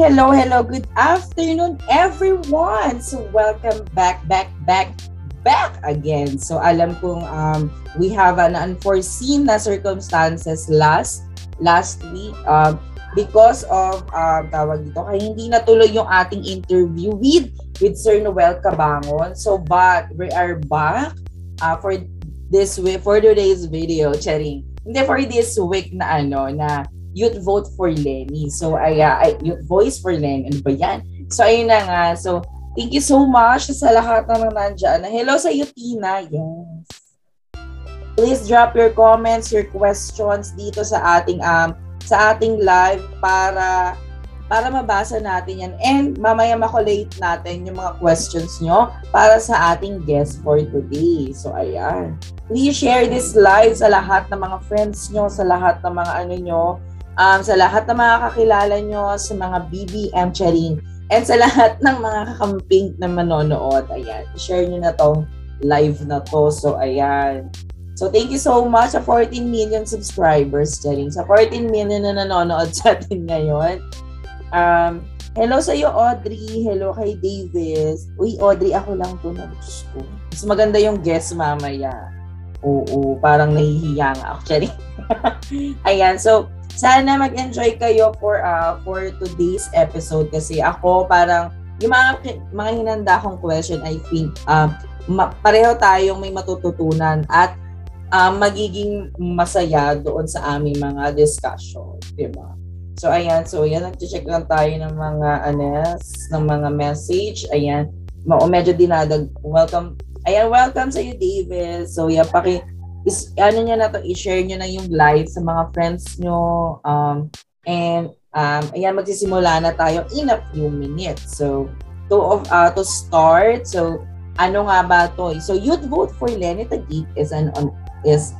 hello, hello. Good afternoon, everyone. So, welcome back, back, back, back again. So, alam kong um, we have an unforeseen na circumstances last last week um, because of um, tawag dito, kaya hindi natuloy yung ating interview with with Sir Noel Cabangon. So, but we are back uh, for this week, for today's video, Charing. Hindi for this week na ano, na Youth Vote for Lenny. So, ay, uh, ay Youth Voice for Lenny. Ano ba yan? So, ayun na nga. So, thank you so much sa lahat ng nandyan. Hello sa iyo, Tina. Yes. Please drop your comments, your questions dito sa ating um sa ating live para para mabasa natin yan. And mamaya makolate natin yung mga questions nyo para sa ating guest for today. So, ayan. Please share this live sa lahat ng mga friends nyo, sa lahat ng mga ano nyo, um, sa lahat ng mga kakilala nyo, sa mga BBM Charing, and sa lahat ng mga kakamping na manonood. Ayan, share nyo na tong live na to. So, ayan. So, thank you so much sa 14 million subscribers, Charing. Sa 14 million na nanonood sa atin ngayon. Um, hello sa iyo, Audrey. Hello kay Davis. Uy, Audrey, ako lang to na gusto. Mas maganda yung guest mamaya. Oo, parang nahihiya nga actually. Ayan, so sana mag-enjoy kayo for uh, for today's episode kasi ako parang yung mga mga hinanda kong question I think uh, ma- pareho tayong may matututunan at uh, magiging masaya doon sa aming mga discussion, 'di ba? So ayan, so ayan nagche-check lang tayo ng mga anes, ng mga message. Ayan, ma- medyo dinadag. Welcome. Ayan, welcome sa you, David. So yeah, paki is ano niya na to, i-share niyo na yung live sa mga friends nyo. Um, and um, ayan, magsisimula na tayo in a few minutes. So, to, of, uh, to start, so, ano nga ba to? So, Youth Vote for Lenny Taguig is an is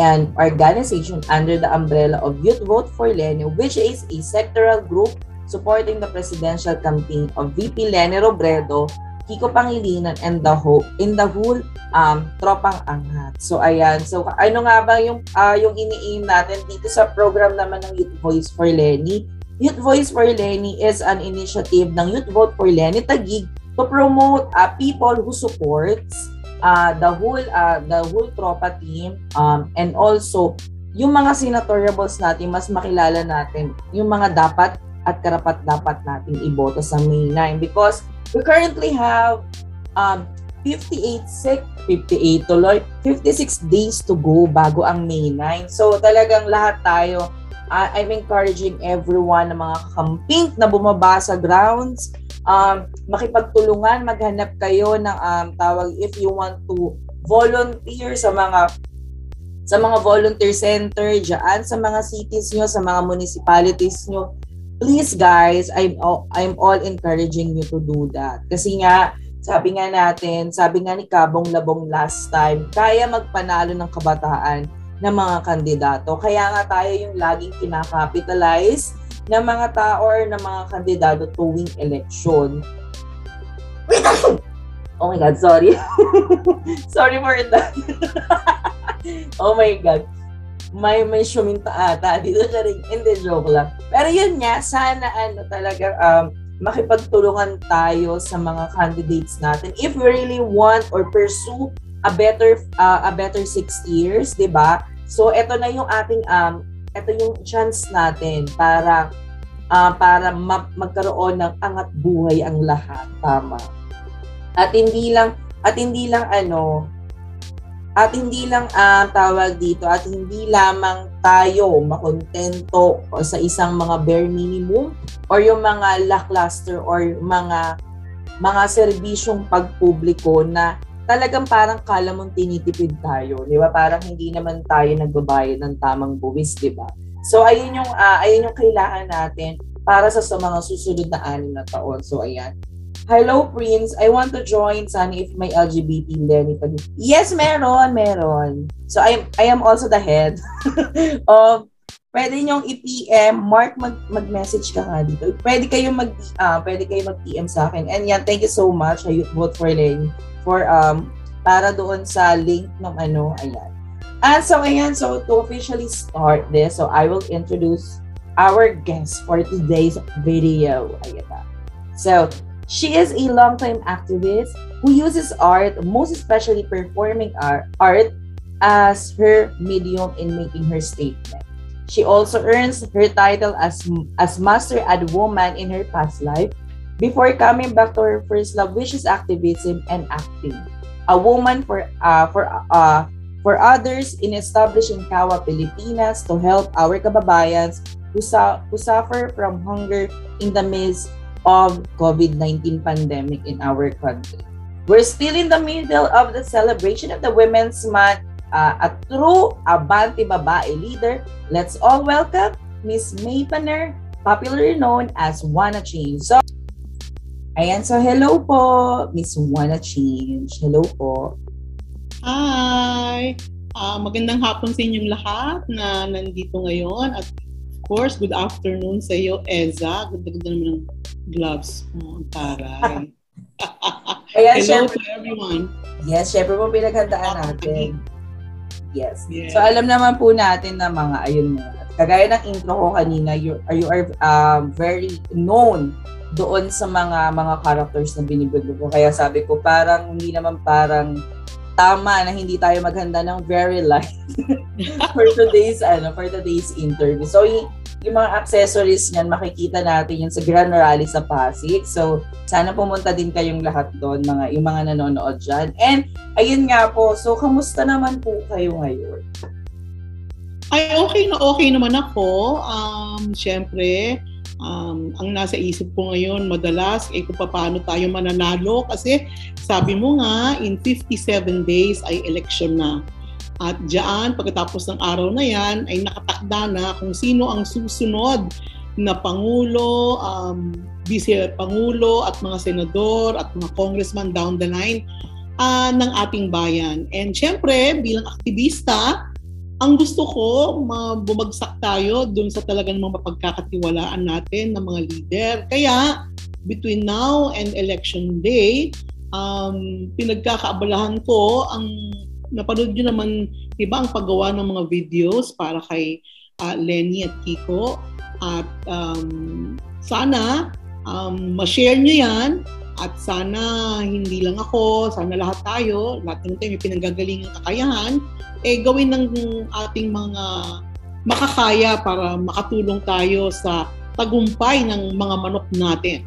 an organization under the umbrella of Youth Vote for Lenny, which is a sectoral group supporting the presidential campaign of VP Lenny Robredo Kiko Pangilinan and the whole in the whole um tropang angat. So ayan. So ano nga ba yung uh, yung ini-aim natin dito sa program naman ng Youth Voice for Lenny? Youth Voice for Lenny is an initiative ng Youth Vote for Lenny Tagig to promote uh, people who supports uh, the whole uh, the whole tropa team um, and also yung mga senatoriables natin mas makilala natin yung mga dapat at karapat dapat nating iboto sa May 9 because We currently have um, 58 sick, 58 tuloy, 56 days to go bago ang May 9. So talagang lahat tayo, uh, I'm encouraging everyone na mga kamping na bumaba sa grounds, um, makipagtulungan, maghanap kayo ng um, tawag if you want to volunteer sa mga sa mga volunteer center diyan sa mga cities nyo, sa mga municipalities nyo please guys, I'm all, I'm all encouraging you to do that. Kasi nga, sabi nga natin, sabi nga ni Kabong Labong last time, kaya magpanalo ng kabataan ng mga kandidato. Kaya nga tayo yung laging kinakapitalize ng mga tao or ng mga kandidato tuwing eleksyon. oh my God, sorry. sorry for that. oh my God may may suminta ata dito siya rin. Hindi, joke lang. Pero yun nga, sana ano talaga um, makipagtulungan tayo sa mga candidates natin if we really want or pursue a better uh, a better six years, 'di ba? So ito na yung ating um ito yung chance natin para uh, para ma- magkaroon ng angat buhay ang lahat, tama. At hindi lang at hindi lang ano at hindi lang uh, tawag dito at hindi lamang tayo makontento sa isang mga bare minimum or yung mga lackluster or mga mga serbisyong pagpubliko na talagang parang kala mong tinitipid tayo, 'di ba? Parang hindi naman tayo nagbabayad ng tamang buwis, 'di ba? So ayun yung uh, ayun yung kailangan natin para sa, sa mga susunod na anim na taon. So ayan. Hello, Prince. I want to join. Sana if may LGBT Lenny pa Yes, meron, meron. So, I, I am also the head of pwede niyong i-PM, Mark, mag, mag-message ka nga dito. Pwede kayo mag, uh, pwede kayo mag-PM sa akin. And yan, thank you so much, Youth Vote for Lenny, for, um, para doon sa link ng ano, ayan. And so, ayan, so to officially start this, so I will introduce our guest for today's video. Ayan na. So, she is a longtime activist who uses art, most especially performing art, art as her medium in making her statement. She also earns her title as, as Master Ad Woman in her past life before coming back to her first love, which is activism and acting. A woman for uh, for uh, for others in establishing Kawa Pilipinas to help our kababayans who, who suffer from hunger in the midst of COVID-19 pandemic in our country. We're still in the middle of the celebration of the Women's Month. Uh, a true Abante Babae leader, let's all welcome Miss May Panner, popularly known as Wanna Change. So, ayan, so hello po, Miss Wanna Change. Hello po. Hi! Uh, magandang hapon sa inyong lahat na nandito ngayon. At course, good afternoon sa iyo, Eza. Ganda-ganda naman ng gloves mo. Ang taray. Ayan, Hello syempre, to everyone. yes, syempre po pinaghandaan natin. Yes. Yes. So alam naman po natin na mga ayun nga. Kagaya ng intro ko kanina, you, are you are um, very known doon sa mga mga characters na binibigay ko. Kaya sabi ko parang hindi naman parang tama na hindi tayo maghanda ng very light for today's ano for today's interview. So yung mga accessories niyan makikita natin yun sa Grand Rally sa Pasig. So sana pumunta din kayong lahat doon mga yung mga nanonood diyan. And ayun nga po. So kamusta naman po kayo ngayon? Ay, okay na okay naman ako. Um, Siyempre, um, ang nasa isip ko ngayon madalas ay kung paano tayo mananalo kasi sabi mo nga, in 57 days ay election na. At diyan, pagkatapos ng araw na yan, ay nakatakda na kung sino ang susunod na Pangulo, um, Vice Pangulo at mga senador at mga congressman down the line ah, ng ating bayan. And syempre, bilang aktivista, ang gusto ko, ma- bumagsak tayo dun sa talagang mga mapagkakatiwalaan natin ng mga leader. Kaya, between now and election day, um, pinagkakaabalahan ko ang napanood nyo naman, di ang paggawa ng mga videos para kay ah, Lenny at Kiko. At um, sana um, ma-share nyo yan at sana hindi lang ako, sana lahat tayo, lahat ng tayo may pinanggagaling kakayahan, eh gawin ng ating mga makakaya para makatulong tayo sa tagumpay ng mga manok natin.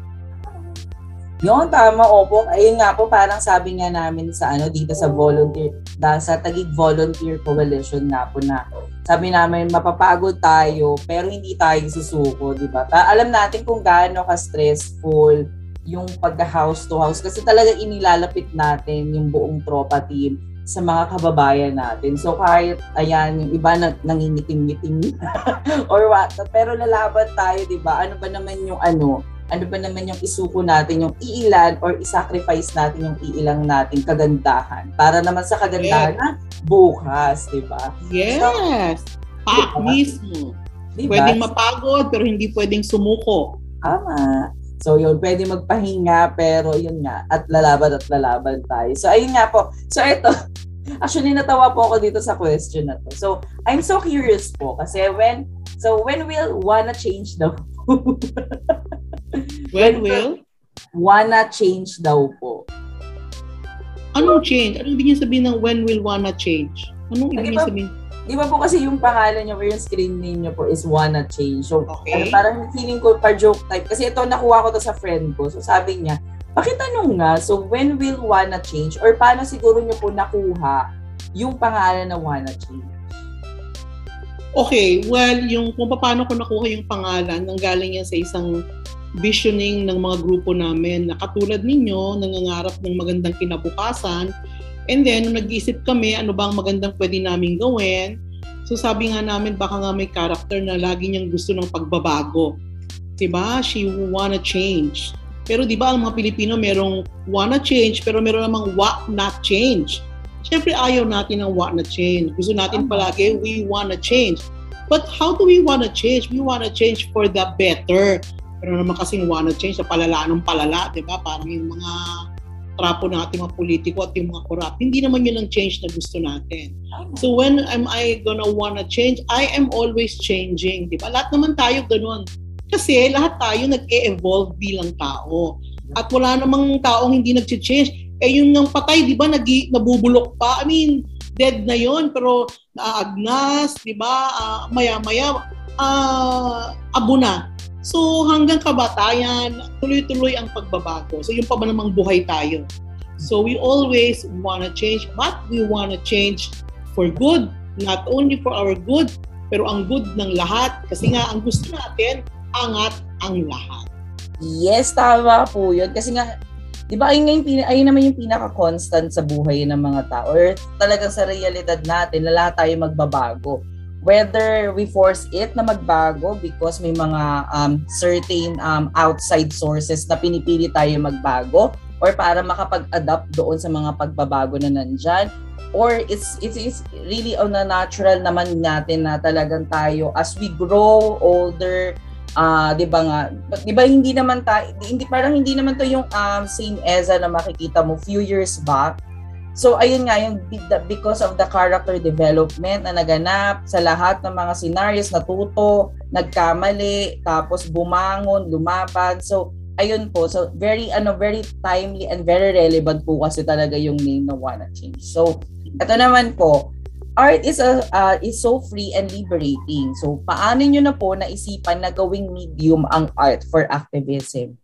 Yun, tama, opo. Ayun nga po, parang sabi nga namin sa ano dito sa volunteer, dahil sa Tagig Volunteer Coalition nga po na sabi namin, mapapagod tayo, pero hindi tayo susuko, di ba? Alam natin kung gaano ka-stressful yung pagka-house to house kasi talaga inilalapit natin yung buong tropa team sa mga kababayan natin. So kahit ayan, yung iba na nangingitim-ngitim or what, pero lalaban tayo, 'di ba? Ano ba naman yung ano, ano ba naman yung isuko natin, yung iilan or isacrifice natin yung iilang nating kagandahan para naman sa kagandahan na bukas, 'di ba? Yes! Pa, Diba? mismo. Di ba? Pwedeng mapagod pero hindi pwedeng sumuko. Tama. So yun, pwede magpahinga pero yun nga, at lalaban at lalaban tayo. So ayun nga po. So ito, actually natawa po ako dito sa question na to. So I'm so curious po kasi when, so when will wanna change po? When will? wanna change daw po. Anong change? Anong ibig niya sabihin ng when will wanna change? Anong ibig niya sabihin? Di ba po kasi yung pangalan niyo or yung screen name niyo po is wanna change. So Okay. ano, parang feeling ko pa joke type. Kasi ito nakuha ko to sa friend ko. So sabi niya, pakitanong nga, so when will wanna change? Or paano siguro niyo po nakuha yung pangalan na wanna change? Okay, well, yung kung paano ko nakuha yung pangalan, nanggaling yan sa isang visioning ng mga grupo namin na katulad ninyo, nangangarap ng magandang kinabukasan. And then, nung nag-iisip kami, ano ba ang magandang pwede namin gawin, so sabi nga namin, baka nga may character na lagi niyang gusto ng pagbabago. Diba? She wanna change. Pero di ba ang mga Pilipino merong wanna change, pero meron namang what not change. Siyempre ayaw natin ng what not change. Gusto natin palagi, we wanna change. But how do we wanna change? We wanna change for the better. Pero naman kasing wanna change sa palala ng palala, di ba? Parang yung mga trapo ng ating mga politiko at yung mga corrupt. Hindi naman yun ang change na gusto natin. So when am I gonna wanna change? I am always changing, di ba? Lahat naman tayo ganun. Kasi lahat tayo nag-e-evolve bilang tao. At wala namang taong hindi nag-change. Eh yung nang patay, di ba, nag nabubulok pa? I mean, dead na yon pero naagnas, di ba? Uh, maya-maya, uh, abo na. So hanggang kabatayan, tuloy-tuloy ang pagbabago. So yung pa ba namang buhay tayo? So we always want to change, but we want to change for good, not only for our good, pero ang good ng lahat. Kasi nga, ang gusto natin, angat ang lahat. Yes, tama po yun. Kasi nga, di ba, ayun, ayun naman yung pinaka-constant sa buhay ng mga tao. Or talagang sa realidad natin, na lahat tayo magbabago whether we force it na magbago because may mga um, certain um, outside sources na pinipili tayo magbago or para makapag-adapt doon sa mga pagbabago na nandyan or it's, it's, it's really on a natural naman natin na talagang tayo as we grow older uh, 'di ba nga 'di ba hindi naman tayo hindi parang hindi naman to yung um, same as na makikita mo few years back So ayun nga yung because of the character development na naganap sa lahat ng mga scenarios natuto, nagkamali, tapos bumangon, lumaban. So ayun po. So very ano very timely and very relevant po kasi talaga yung name na Wanna Change. So ito naman po, art is a uh, is so free and liberating. So paano niyo na po naisipan na gawing medium ang art for activism?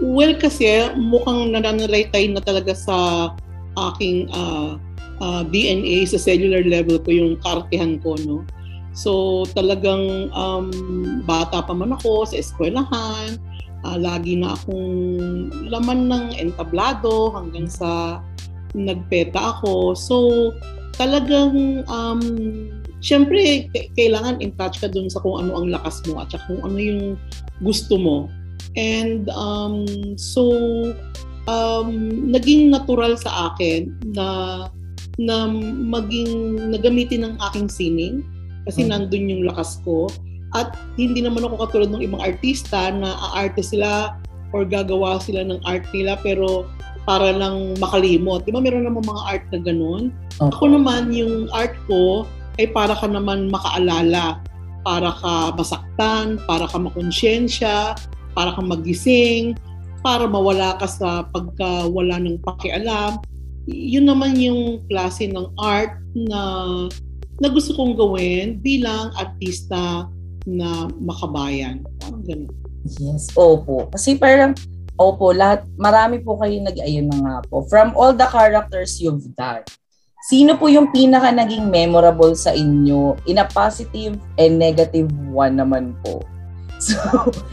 Well, kasi mukhang nananalaytay na talaga sa aking uh, uh, DNA sa cellular level ko yung kartehan ko, no? So, talagang um, bata pa man ako sa eskwelahan, uh, lagi na akong laman ng entablado hanggang sa nagpeta ako. So, talagang um, syempre kailangan in touch ka dun sa kung ano ang lakas mo at kung ano yung gusto mo And um, so, um, naging natural sa akin na na maging nagamitin ng aking sining kasi hmm. nandun yung lakas ko at hindi naman ako katulad ng ibang artista na aarte sila or gagawa sila ng art nila pero para lang makalimot. Di ba meron naman mga art na ganun? Okay. Ako naman, yung art ko ay para ka naman makaalala, para ka masaktan, para ka makonsyensya, para kang magising, para mawala ka sa pagkawala ng pakialam. Yun naman yung klase ng art na, na gusto kong gawin bilang artista na makabayan. Ganun. Yes, opo. Kasi parang, opo, lahat, marami po kayo nag-ayun na nga po. From all the characters you've done, sino po yung pinaka naging memorable sa inyo in a positive and negative one naman po? So,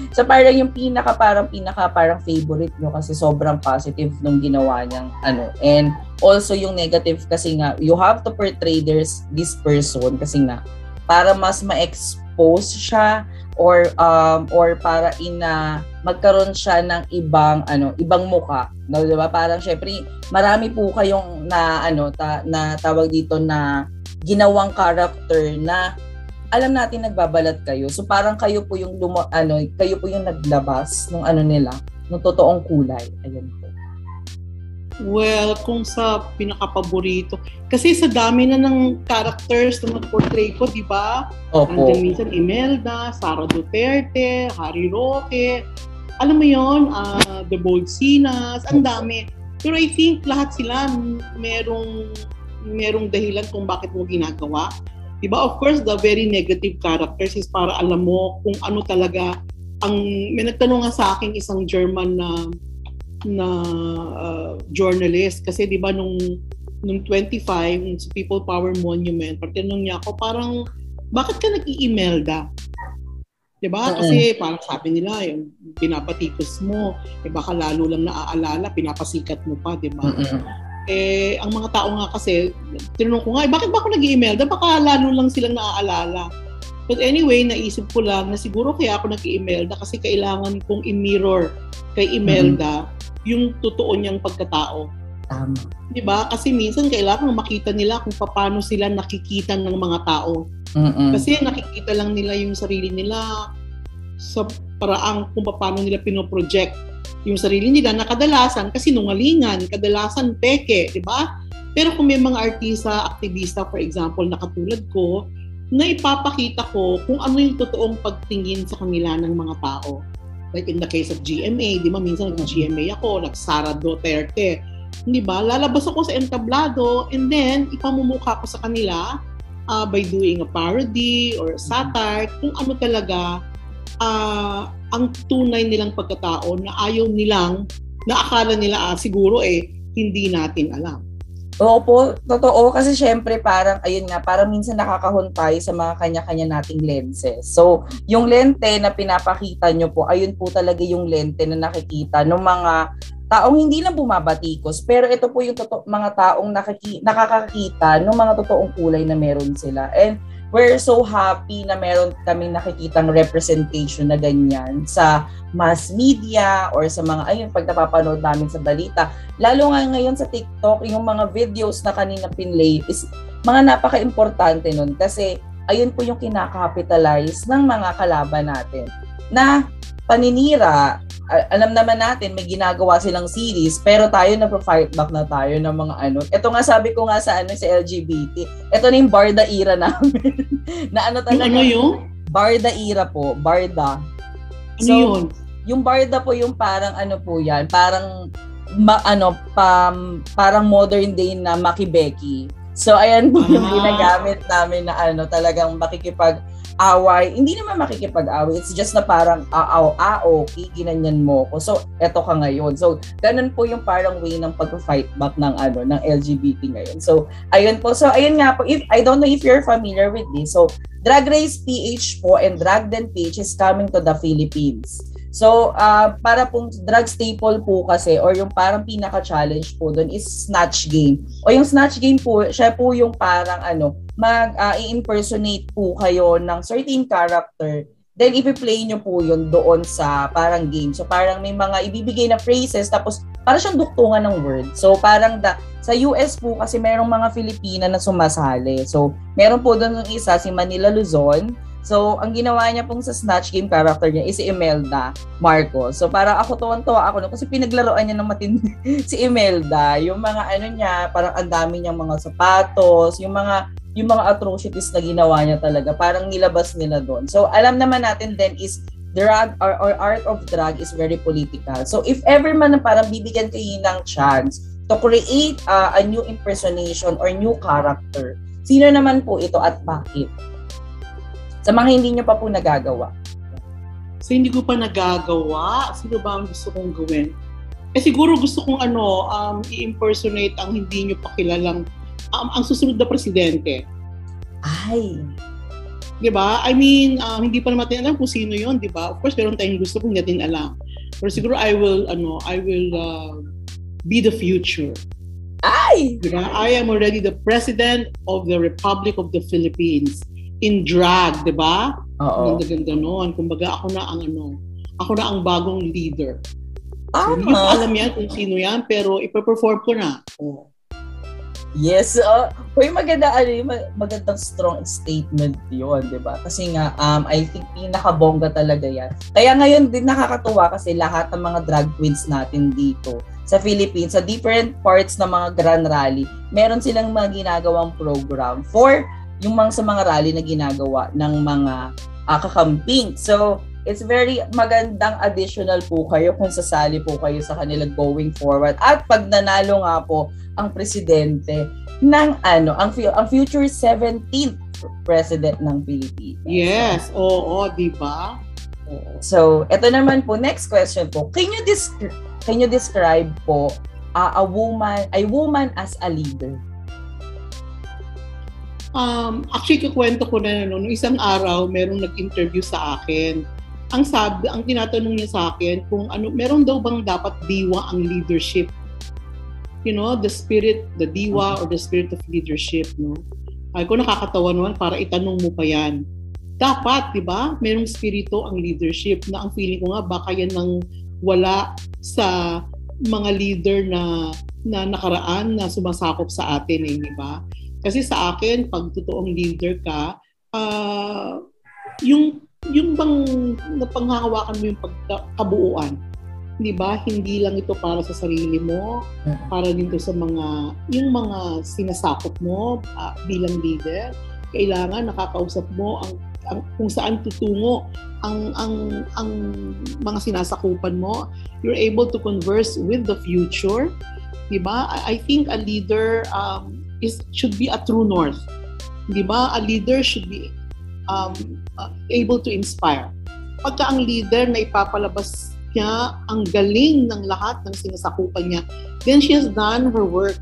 so parang yung pinaka parang pinaka parang favorite nyo kasi sobrang positive nung ginawa niyang ano. And also yung negative kasi nga you have to portray this, this person kasi nga para mas ma-expose siya or um or para ina magkaroon siya ng ibang ano ibang muka no di ba parang syempre marami po kayong na ano ta, na tawag dito na ginawang character na alam natin nagbabalat kayo. So parang kayo po yung lumo, ano, kayo po yung naglabas ng ano nila, ng totoong kulay. Ayun. Well, kung sa pinaka-paborito, kasi sa dami na ng characters na nag-portray ko, di ba? Opo. Nandiyan minsan Imelda, Sara Duterte, Harry Roque, alam mo yon uh, The Bold Sinas, ang dami. Pero I think lahat sila merong merong dahilan kung bakit mo ginagawa. Diba? Of course, the very negative characters is para alam mo kung ano talaga ang may nagtanong nga sa akin isang German na na uh, journalist kasi 'di ba nung nung 25 sa People Power Monument, patinong niya ako parang bakit ka nag-i-email da? 'Di ba? Kasi parang sabi nila yung pinapatikos mo, eh baka lalo lang naaalala, pinapasikat mo pa, 'di ba? Mm-hmm eh, ang mga tao nga kasi, tinanong ko nga, eh, bakit ba ako nag-email? Da baka lalo lang silang naaalala. But anyway, naisip ko lang na siguro kaya ako nag-email na kasi kailangan kong i-mirror kay Imelda mm-hmm. Yung totoo niyang pagkatao. Tama. Di ba? Kasi minsan kailangan makita nila kung paano sila nakikita ng mga tao. Mm-mm. Kasi nakikita lang nila yung sarili nila sa paraang kung paano nila pinoproject yung sarili nila na kadalasan kasi nungalingan, kadalasan peke, di ba? Pero kung may mga artista, aktivista, for example, na katulad ko, na ipapakita ko kung ano yung totoong pagtingin sa kanila ng mga tao. Like in the case of GMA, di ba minsan nag-GMA ako, nag-Sara Duterte. Di ba? Lalabas ako sa entablado and then ipamumukha ko sa kanila uh, by doing a parody or a satire kung ano talaga uh, ang tunay nilang pagkatao na ayaw nilang, na akala nila ah, siguro eh, hindi natin alam. Oo po, totoo. Kasi syempre parang, ayun nga, parang minsan nakakahon tayo sa mga kanya-kanya nating lenses. So, yung lente na pinapakita nyo po, ayun po talaga yung lente na nakikita ng mga taong hindi lang bumabatikos, pero ito po yung toto- mga taong nakiki- nakakakita ng mga totoong kulay na meron sila. And we're so happy na meron kaming nakikitang representation na ganyan sa mass media or sa mga, ayun, pag napapanood namin sa balita. Lalo nga ngayon sa TikTok, yung mga videos na kanina pinlay is mga napaka-importante nun kasi ayun po yung kinakapitalize ng mga kalaban natin na paninira alam naman natin may ginagawa silang series pero tayo na fight back na tayo ng mga ano. Ito nga sabi ko nga sa ano sa LGBT. Ito na yung Barda era namin. na ano talaga. Yung ano yung? Barda era po. Barda. Ano so, yun? Yung Barda po yung parang ano po yan. Parang ma, ano pam, parang modern day na makibeki. So ayan po ah. yung ginagamit namin na ano talagang makikipag away, hindi naman makikipag-away. It's just na parang, ah, ah, ah okay, ginanyan mo ko. So, eto ka ngayon. So, ganun po yung parang way ng pag-fight back ng ano, ng LGBT ngayon. So, ayun po. So, ayun nga po. If, I don't know if you're familiar with this. So, Drag Race PH po and Drag Den PH is coming to the Philippines. So, uh, para pong drug staple po kasi or yung parang pinaka-challenge po doon is Snatch Game. O yung Snatch Game po, siya po yung parang ano, mag-i-impersonate uh, po kayo ng certain character then i-play nyo po yun doon sa parang game. So parang may mga ibibigay na phrases tapos para siyang duktungan ng word. So parang da, sa US po kasi merong mga Filipina na sumasali. So meron po doon yung isa si Manila Luzon So, ang ginawa niya pong sa Snatch Game character niya is si Imelda Marcos. So, parang ako tuwan-tuwa ako no, kasi pinaglaruan niya ng matindi si Imelda. Yung mga ano niya, parang ang dami niyang mga sapatos, yung mga yung mga atrocities na ginawa niya talaga, parang nilabas nila doon. So, alam naman natin then is drag or, or art of drag is very political. So, if ever man na parang bibigyan kayo ng chance to create uh, a new impersonation or new character, sino naman po ito at bakit? Sa mga hindi nyo pa po nagagawa. Sa hindi ko pa nagagawa, sino ba ang gusto kong gawin? Eh siguro gusto kong ano, um, i-impersonate ang hindi nyo pa kilalang um, ang susunod na presidente. Ay. 'Di ba? I mean, um, hindi pa naman alam kung sino 'yon, 'di ba? Of course, meron tayong gusto kung natin alam. Pero siguro I will ano, I will uh, be the future. Ay! Diba? I am already the president of the Republic of the Philippines in drag, di ba? Oo. Ang ganda noon. Kumbaga, ako na ang ano, ako na ang bagong leader. Tama. So, hindi ko alam yan kung sino yan, pero ipaperform ko na. Oh. Yes, uh, Uy, maganda, ano, magandang strong statement yun, di ba? Kasi nga, um, I think pinakabongga talaga yan. Kaya ngayon din nakakatuwa kasi lahat ng mga drag queens natin dito sa Philippines, sa different parts ng mga grand rally, meron silang mga ginagawang program for yung mga sa mga rally na ginagawa ng mga uh, kakamping. So, it's very magandang additional po kayo kung sasali po kayo sa kanila going forward. At pag nanalo nga po ang presidente ng ano, ang, ang future 17th president ng Pilipinas. Yes, oo, oh, di ba? So, ito naman po, next question po. Can you, descri- can you describe po uh, a woman, a woman as a leader? Um, actually, kukwento ko na no, nung isang araw, merong nag-interview sa akin. Ang sabi, ang tinatanong niya sa akin kung ano, meron daw bang dapat diwa ang leadership? You know, the spirit, the diwa or the spirit of leadership, no? Ay ko nakakatawa naman para itanong mo pa yan. Dapat, di ba, merong spirito ang leadership na ang feeling ko nga baka yan nang wala sa mga leader na na nakaraan na sumasakop sa atin eh, di ba? Kasi sa akin, pag totoong leader ka, uh, yung yung bang napanghahawakan mo yung pagkabuuan. di ba, hindi lang ito para sa sarili mo, para din to sa mga, yung mga sinasakop mo uh, bilang leader. Kailangan nakakausap mo ang, ang kung saan tutungo ang ang ang mga sinasakupan mo. You're able to converse with the future. Di ba? I, I think a leader um, is should be a true north. Di ba? A leader should be um, uh, able to inspire. Pagka ang leader na ipapalabas niya ang galing ng lahat ng sinasakupan niya, then she has done her work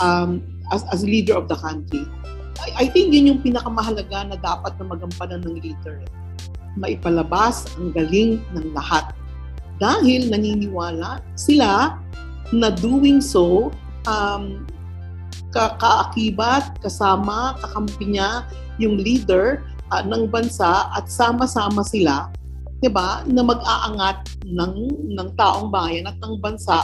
um, as, as leader of the country. I, I think yun yung pinakamahalaga na dapat na magampanan ng leader. Maipalabas ang galing ng lahat. Dahil naniniwala sila na doing so, um, kaakibat, kasama, kakampi niya yung leader uh, ng bansa at sama-sama sila 'di ba, na mag-aangat ng ng taong bayan at ng bansa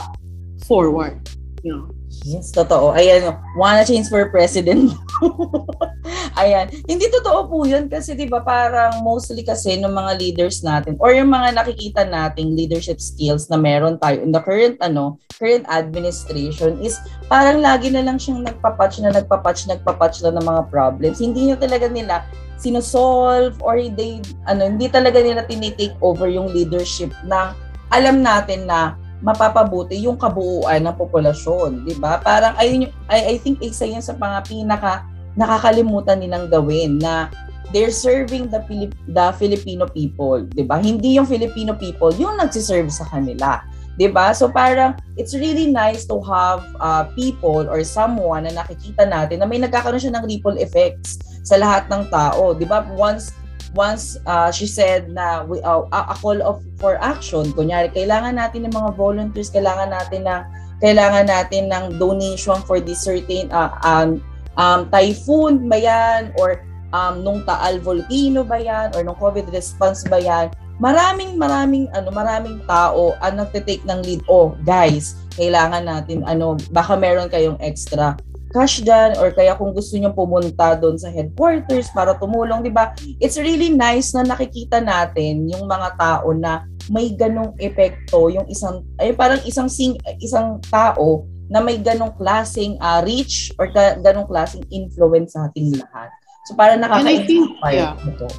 forward. You know? Yes, totoo. Ayan, wanna change for president. Ayan. Hindi totoo po yun kasi di ba parang mostly kasi ng mga leaders natin or yung mga nakikita nating leadership skills na meron tayo in the current ano, current administration is parang lagi na lang siyang nagpapatch na nagpapatch, nagpapatch lang ng mga problems. Hindi nyo talaga nila sinosolve or they ano hindi talaga nila tinitake over yung leadership na alam natin na mapapabuti yung kabuuan ng populasyon, 'di ba? Parang ayun yung, I, I think isa yan sa mga pinaka nakakalimutan nilang gawin na they're serving the Pilip, the Filipino people, 'di ba? Hindi yung Filipino people yung nagsiserve sa kanila. 'di ba? So parang it's really nice to have uh, people or someone na nakikita natin na may nagkakaroon siya ng ripple effects sa lahat ng tao, 'di ba? Once once uh, she said na we uh, a call of for action, kunyari kailangan natin ng mga volunteers, kailangan natin ng kailangan natin ng donation for this certain uh, um, um, typhoon ba yan? Or um, nung Taal volcano ba yan? Or nung COVID response ba yan? Maraming maraming ano maraming tao ang nagte-take ng lead. Oh guys kailangan natin ano baka meron kayong extra cash dyan or kaya kung gusto niyo pumunta doon sa headquarters para tumulong, di ba? It's really nice na nakikita natin yung mga tao na may ganong epekto, yung isang, ay parang isang sing, isang tao na may ganong klaseng uh, reach or ka, ganong klaseng influence sa ating lahat. So para nakaka-inspire yeah. ito.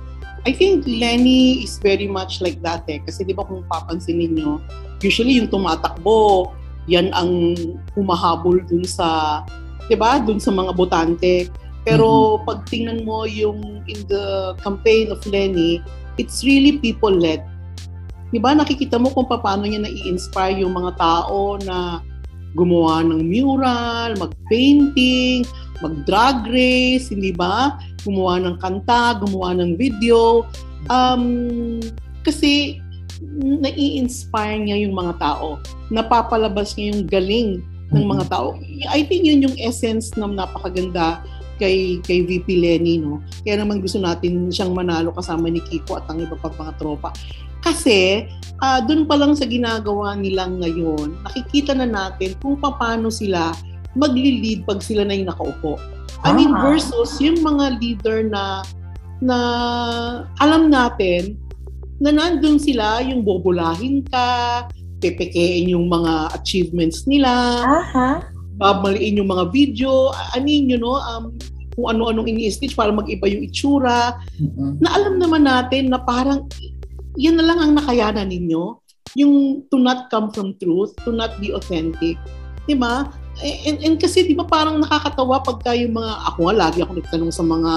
I think Lenny is very much like that eh. Kasi di ba kung papansinin nyo, usually yung tumatakbo, yan ang humahabol dun sa, di ba, dun sa mga botante. Pero mm-hmm. pag tingnan mo yung in the campaign of Lenny, it's really people-led. Di ba, nakikita mo kung paano niya na-inspire yung mga tao na gumawa ng mural, mag-painting, mag-drag race, hindi ba? Gumawa ng kanta, gumawa ng video. Um, kasi nai-inspire niya yung mga tao. Napapalabas niya yung galing ng mga tao. I think yun yung essence ng napakaganda kay kay VP Lenny no. Kaya naman gusto natin siyang manalo kasama ni Kiko at ang iba pang mga tropa. Kasi uh, doon pa lang sa ginagawa nilang ngayon, nakikita na natin kung paano sila magli-lead pag sila na yung nakaupo. I mean ah. versus yung mga leader na na alam natin na nandun sila yung bobolahin ka, pepekein yung mga achievements nila, Aha. babaliin yung mga video, I mean, you know, um, kung ano-anong ini-stitch para mag-iba yung itsura, mm-hmm. na alam naman natin na parang yan na lang ang nakayanan ninyo. Yung to not come from truth, to not be authentic. Di ba? And, and kasi di ba parang nakakatawa pagka yung mga, ako nga lagi ako nagtanong sa mga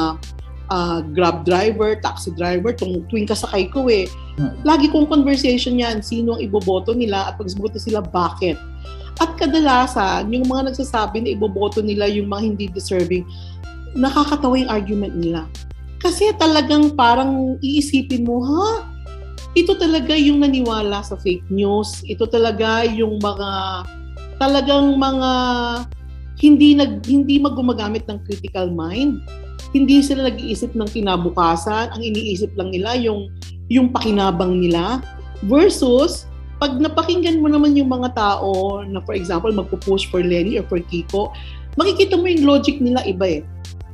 uh, grab driver, taxi driver, tung, tuwing kasakay ko eh. Hmm. Lagi kong conversation yan, sino ang iboboto nila at pag sila, bakit? At kadalasan, yung mga nagsasabi na iboboto nila yung mga hindi deserving, nakakatawa yung argument nila. Kasi talagang parang iisipin mo, ha? ito talaga yung naniwala sa fake news. Ito talaga yung mga talagang mga hindi nag hindi magumagamit ng critical mind. Hindi sila nag-iisip ng kinabukasan. Ang iniisip lang nila yung yung pakinabang nila versus pag napakinggan mo naman yung mga tao na for example magpo-push for Lenny or for Kiko, makikita mo yung logic nila iba eh.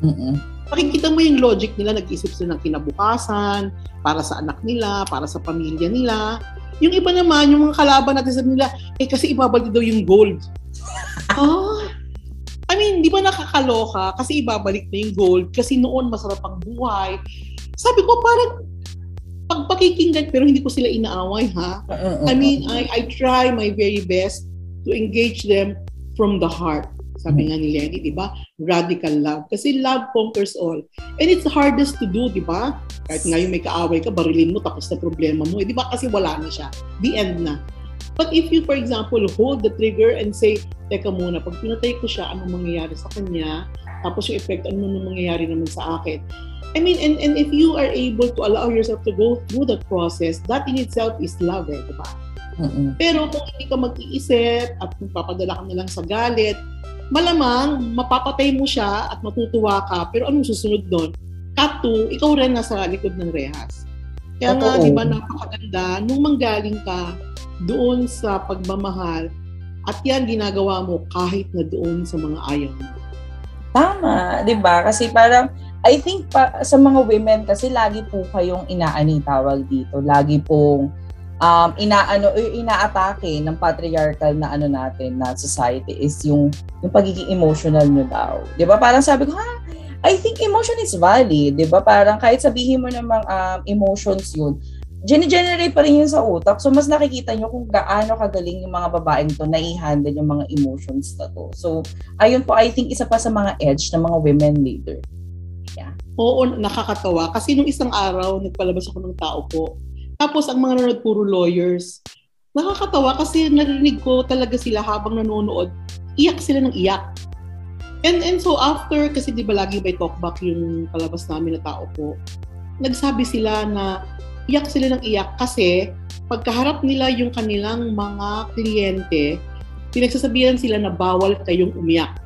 Mm-mm makikita mo yung logic nila, nag-isip sila ng kinabukasan, para sa anak nila, para sa pamilya nila. Yung iba naman, yung mga kalaban natin sabi nila, eh kasi ibabalik daw yung gold. ah, I mean, di ba nakakaloka kasi ibabalik na yung gold kasi noon masarap ang buhay. Sabi ko parang pagpakikinggan pero hindi ko sila inaaway ha. I mean, I, I try my very best to engage them from the heart. Sabi nga ni Lenny, di ba? Radical love. Kasi love conquers all. And it's the hardest to do, di ba? Kahit ngayon may kaaway ka, barilin mo, tapos na problema mo. Eh, di ba? Kasi wala na siya. The end na. But if you, for example, hold the trigger and say, teka muna, pag pinatay ko siya, ano mangyayari sa kanya? Tapos yung effect, ano nung mangyayari naman sa akin? I mean, and, and if you are able to allow yourself to go through that process, that in itself is love, eh, di ba? Mm-mm. Pero kung hindi ka mag-iisip at kung papadala ka na lang sa galit, malamang mapapatay mo siya at matutuwa ka. Pero anong susunod doon? Cut to, ikaw rin nasa likod ng rehas. Kaya nga, di ba, napakaganda, nung manggaling ka doon sa pagmamahal, at yan ginagawa mo kahit na doon sa mga ayaw mo. Tama, 'di ba? Kasi parang I think pa, sa mga women kasi lagi po kayong inaani tawag dito. Lagi pong um, inaano or inaatake ng patriarchal na ano natin na society is yung yung pagiging emotional nyo daw. 'Di ba? Parang sabi ko, ha, I think emotion is valid, 'di ba? Parang kahit sabihin mo namang um, emotions 'yun, gene-generate pa rin yun sa utak. So, mas nakikita nyo kung gaano kagaling yung mga babaeng to na i-handle yung mga emotions na to. So, ayun po, I think isa pa sa mga edge ng mga women leader. Oo, nakakatawa. Kasi nung isang araw, nagpalabas ako ng tao po. Tapos ang mga nanonood, puro lawyers. Nakakatawa kasi narinig ko talaga sila habang nanonood, iyak sila ng iyak. And, and so after, kasi di ba lagi may talkback yung palabas namin na tao po, nagsabi sila na iyak sila ng iyak kasi pagkaharap nila yung kanilang mga kliyente, pinagsasabihan sila na bawal kayong umiyak.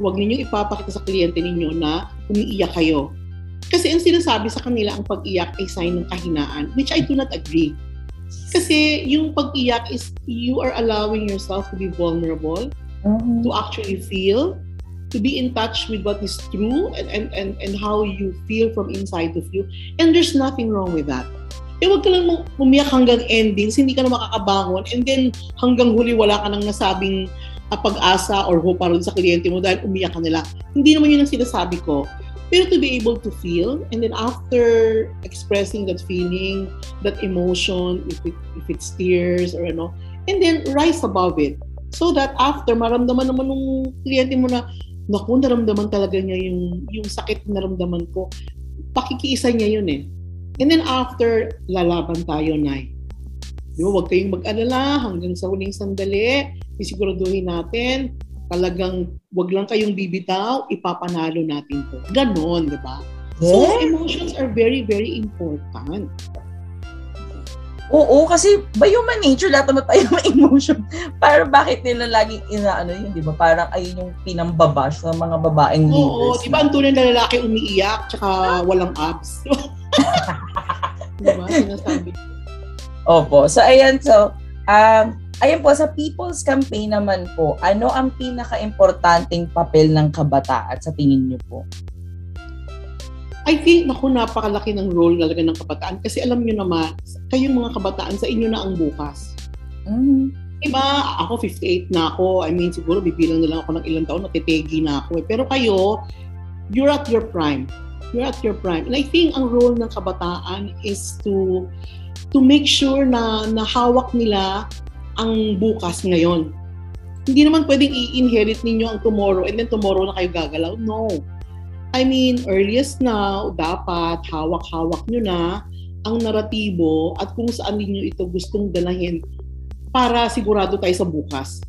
Huwag ninyong ipapakita sa kliyente ninyo na umiiyak kayo. Kasi ang sinasabi sa kanila ang pag-iyak ay sign ng kahinaan, which I do not agree. Kasi yung pag-iyak is you are allowing yourself to be vulnerable, Mhm. to actually feel, to be in touch with what is true and, and, and, and how you feel from inside of you. And there's nothing wrong with that. Eh, wag ka lang umiyak hanggang endings, hindi ka na makakabangon, and then hanggang huli wala ka nang nasabing ah, pag-asa or hope para sa kliyente mo dahil umiyak ka nila. Hindi naman yun ang sinasabi ko. Pero to be able to feel, and then after expressing that feeling, that emotion, if, it, if it's tears or ano, and then rise above it. So that after, maramdaman naman ng kliyente mo na, naku, naramdaman talaga niya yung, yung sakit na naramdaman ko. Pakikiisa niya yun eh. And then after, lalaban tayo, Nay. Di ba, huwag kayong mag-alala hanggang sa huling sandali. Isiguraduhin natin, talagang wag lang kayong bibitaw, ipapanalo natin to. Ganon, di ba? So, emotions are very, very important. Oo, kasi by human nature, lahat naman tayo may emotion. Para bakit nila laging inaano yun, di ba? Parang ayun yung pinambabash ng mga babaeng Oo, leaders. di ba ang tunay na lalaki umiiyak tsaka walang abs? di ba? Sinasabi. Opo. So, ayan. So, um, ayan po, sa People's Campaign naman po, ano ang pinaka-importanting papel ng kabataan sa tingin niyo po? I think, naku, napakalaki ng role talaga ng kabataan. Kasi alam nyo naman, kayong mga kabataan, sa inyo na ang bukas. Mm. Diba, ako 58 na ako. I mean, siguro bibilang na lang ako ng ilang taon, natitegi na ako. Eh. Pero kayo, you're at your prime. You're at your prime. And I think ang role ng kabataan is to to make sure na nahawak nila ang bukas ngayon. Hindi naman pwedeng i-inherit ninyo ang tomorrow and then tomorrow na kayo gagalaw. No. I mean, earliest now, dapat hawak-hawak nyo na ang naratibo at kung saan ninyo ito gustong dalahin para sigurado tayo sa bukas.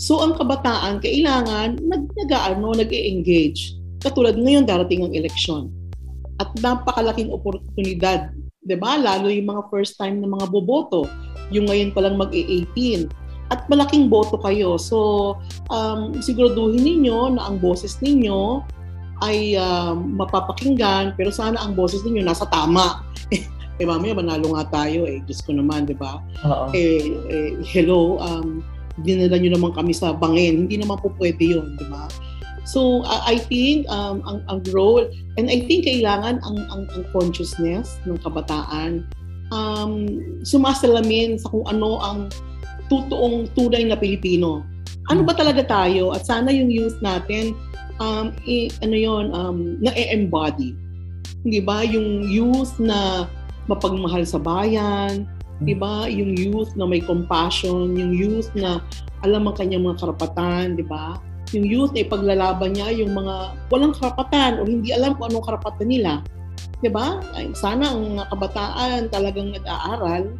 So ang kabataan kailangan nag nag-ano, nag-engage. Katulad ngayon darating ang eleksyon. At napakalaking oportunidad, 'di ba? Lalo yung mga first time na mga boboto, yung ngayon pa lang mag-18 at malaking boto kayo. So um, siguraduhin ninyo na ang boses ninyo ay um, mapapakinggan pero sana ang boses ninyo nasa tama. eh mamaya manalo nga tayo eh. Diyos ko naman, di ba? Eh, eh, hello, um, dinala nyo naman kami sa bangin. Hindi naman po pwede yun, di ba? So, I I think um, ang, ang role, and I think kailangan ang, ang, ang consciousness ng kabataan um, sumasalamin sa kung ano ang totoong tunay na Pilipino. Ano ba talaga tayo? At sana yung youth natin, um, i, ano yon um, na-embody. Di ba? Yung youth na mapagmahal sa bayan, di ba? Yung youth na may compassion, yung youth na alam ang kanyang mga karapatan, di ba? Yung youth na ipaglalaban niya yung mga walang karapatan o hindi alam kung anong karapatan nila. Di ba? Sana ang mga kabataan talagang nag-aaral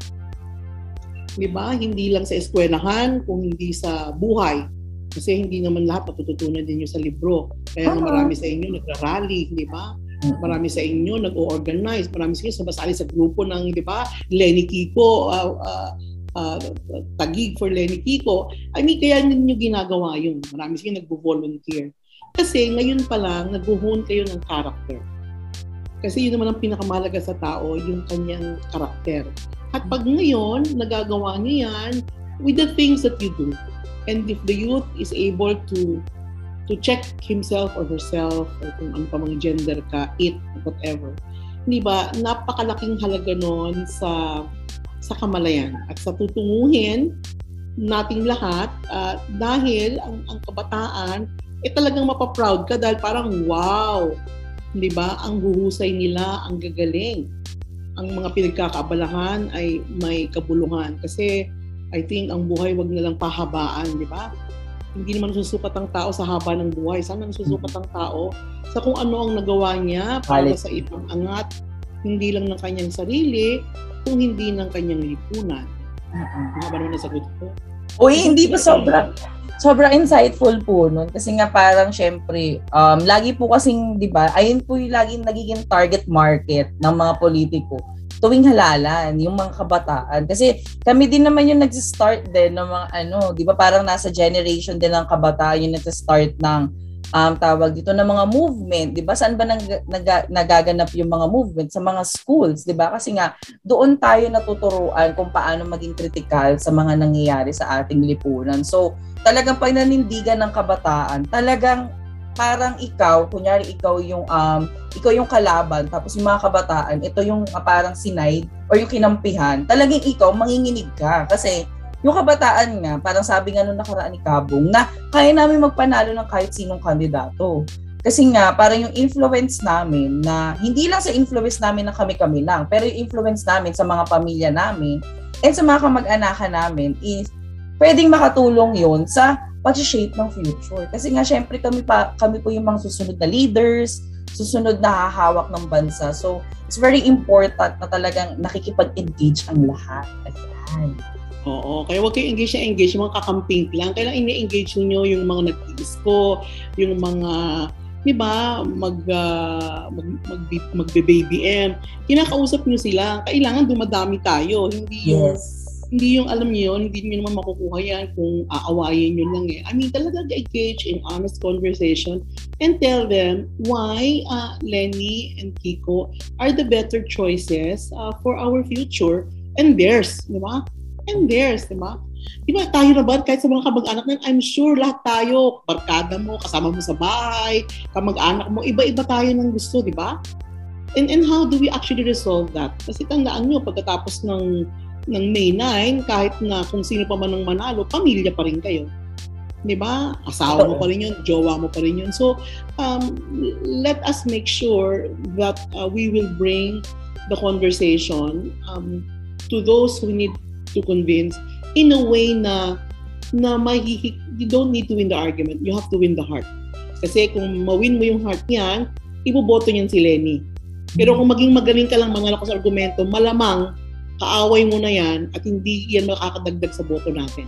di ba? Hindi lang sa eskwelahan, kung hindi sa buhay. Kasi hindi naman lahat matututunan din sa libro. Kaya uh-huh. marami sa inyo nagra-rally, di ba? Marami sa inyo nag-organize, marami sa inyo sumasali sa grupo ng, di ba, Lenny Kiko, uh, uh, uh, tagig for Lenny Kiko. I mean, kaya ninyo ginagawa yun. Marami sa inyo nagvo-volunteer. Kasi ngayon pa lang, nag-hone kayo ng character. Kasi yun naman ang pinakamalaga sa tao, yung kanyang karakter. At pag ngayon, nagagawa niyo yan with the things that you do. And if the youth is able to to check himself or herself or kung ano pa mga gender ka, it, whatever. Di ba? Napakalaking halaga nun sa sa kamalayan at sa tutunguhin nating lahat uh, dahil ang, ang kabataan eh talagang mapaproud ka dahil parang wow, 'di ba? Ang huhusay nila, ang gagaling ang mga pinagkakaabalahan ay may kabuluhan. Kasi I think ang buhay wag nilang pahabaan, di ba? Hindi naman susukat ang tao sa haba ng buhay. Sana nasusukat ang tao sa kung ano ang nagawa niya para sa ibang angat, hindi lang ng kanyang sarili, kung hindi ng kanyang lipunan. Uh-huh. Haba naman nasagot ko. Uy, hindi pa sobra sobrang insightful po nun kasi nga parang syempre um, lagi po kasing 'di ba ayun po yung laging nagiging target market ng mga politiko tuwing halalan yung mga kabataan kasi kami din naman yung nagsi-start din ng mga ano 'di ba parang nasa generation din ng kabataan yung nagsi-start ng um, tawag dito ng mga movement, 'di ba? Saan ba nag, nag, nagaganap yung mga movement sa mga schools, 'di ba? Kasi nga doon tayo natuturuan kung paano maging critical sa mga nangyayari sa ating lipunan. So, talagang pagnanindigan ng kabataan, talagang parang ikaw, kunyari ikaw yung um, ikaw yung kalaban, tapos yung mga kabataan, ito yung uh, parang sinaid or yung kinampihan, talagang ikaw manginginig ka kasi yung kabataan nga, parang sabi nga nung nakaraan ni Kabong, na kaya namin magpanalo ng kahit sinong kandidato. Kasi nga, parang yung influence namin na hindi lang sa influence namin na kami-kami lang, pero yung influence namin sa mga pamilya namin and sa mga kamag-anakan namin is pwedeng makatulong yon sa pag-shape ng future. Kasi nga, syempre kami, pa, kami po yung mga susunod na leaders, susunod na hahawak ng bansa. So, it's very important na talagang nakikipag-engage ang lahat. Ayan. Oo, kaya huwag kayo engage na engage, yung mga kakamping lang. Kailangan ini-engage niyo yung mga nag-disco, yung mga, di ba, mag, uh, mag, mag, magbe-baby-M. Kinakausap niyo sila. Kailangan dumadami tayo. Hindi yung, yes. hindi yung alam niyo yun, hindi niyo naman makukuha yan kung aawayin niyo lang eh. I mean, talaga engage in honest conversation and tell them why uh, Lenny and Kiko are the better choices uh, for our future and theirs, di ba? And theirs, di ba? Di ba tayo na ba, kahit sa mga kamag-anak na I'm sure lahat tayo, barkada mo, kasama mo sa bahay, kamag-anak mo, iba-iba tayo ng gusto, di ba? And, and how do we actually resolve that? Kasi tandaan nyo, pagkatapos ng, ng May 9, kahit na kung sino pa man ang manalo, pamilya pa rin kayo. Di ba? Asawa mo pa rin yun, jowa mo pa rin yun. So, um, let us make sure that uh, we will bring the conversation um, to those who need to convince in a way na na mahihik, you don't need to win the argument. You have to win the heart. Kasi kung mawin mo yung heart niyan, iboboto niyan si Lenny. Pero kung maging magaling ka lang mga sa argumento, malamang kaaway mo na yan at hindi yan makakadagdag sa boto natin.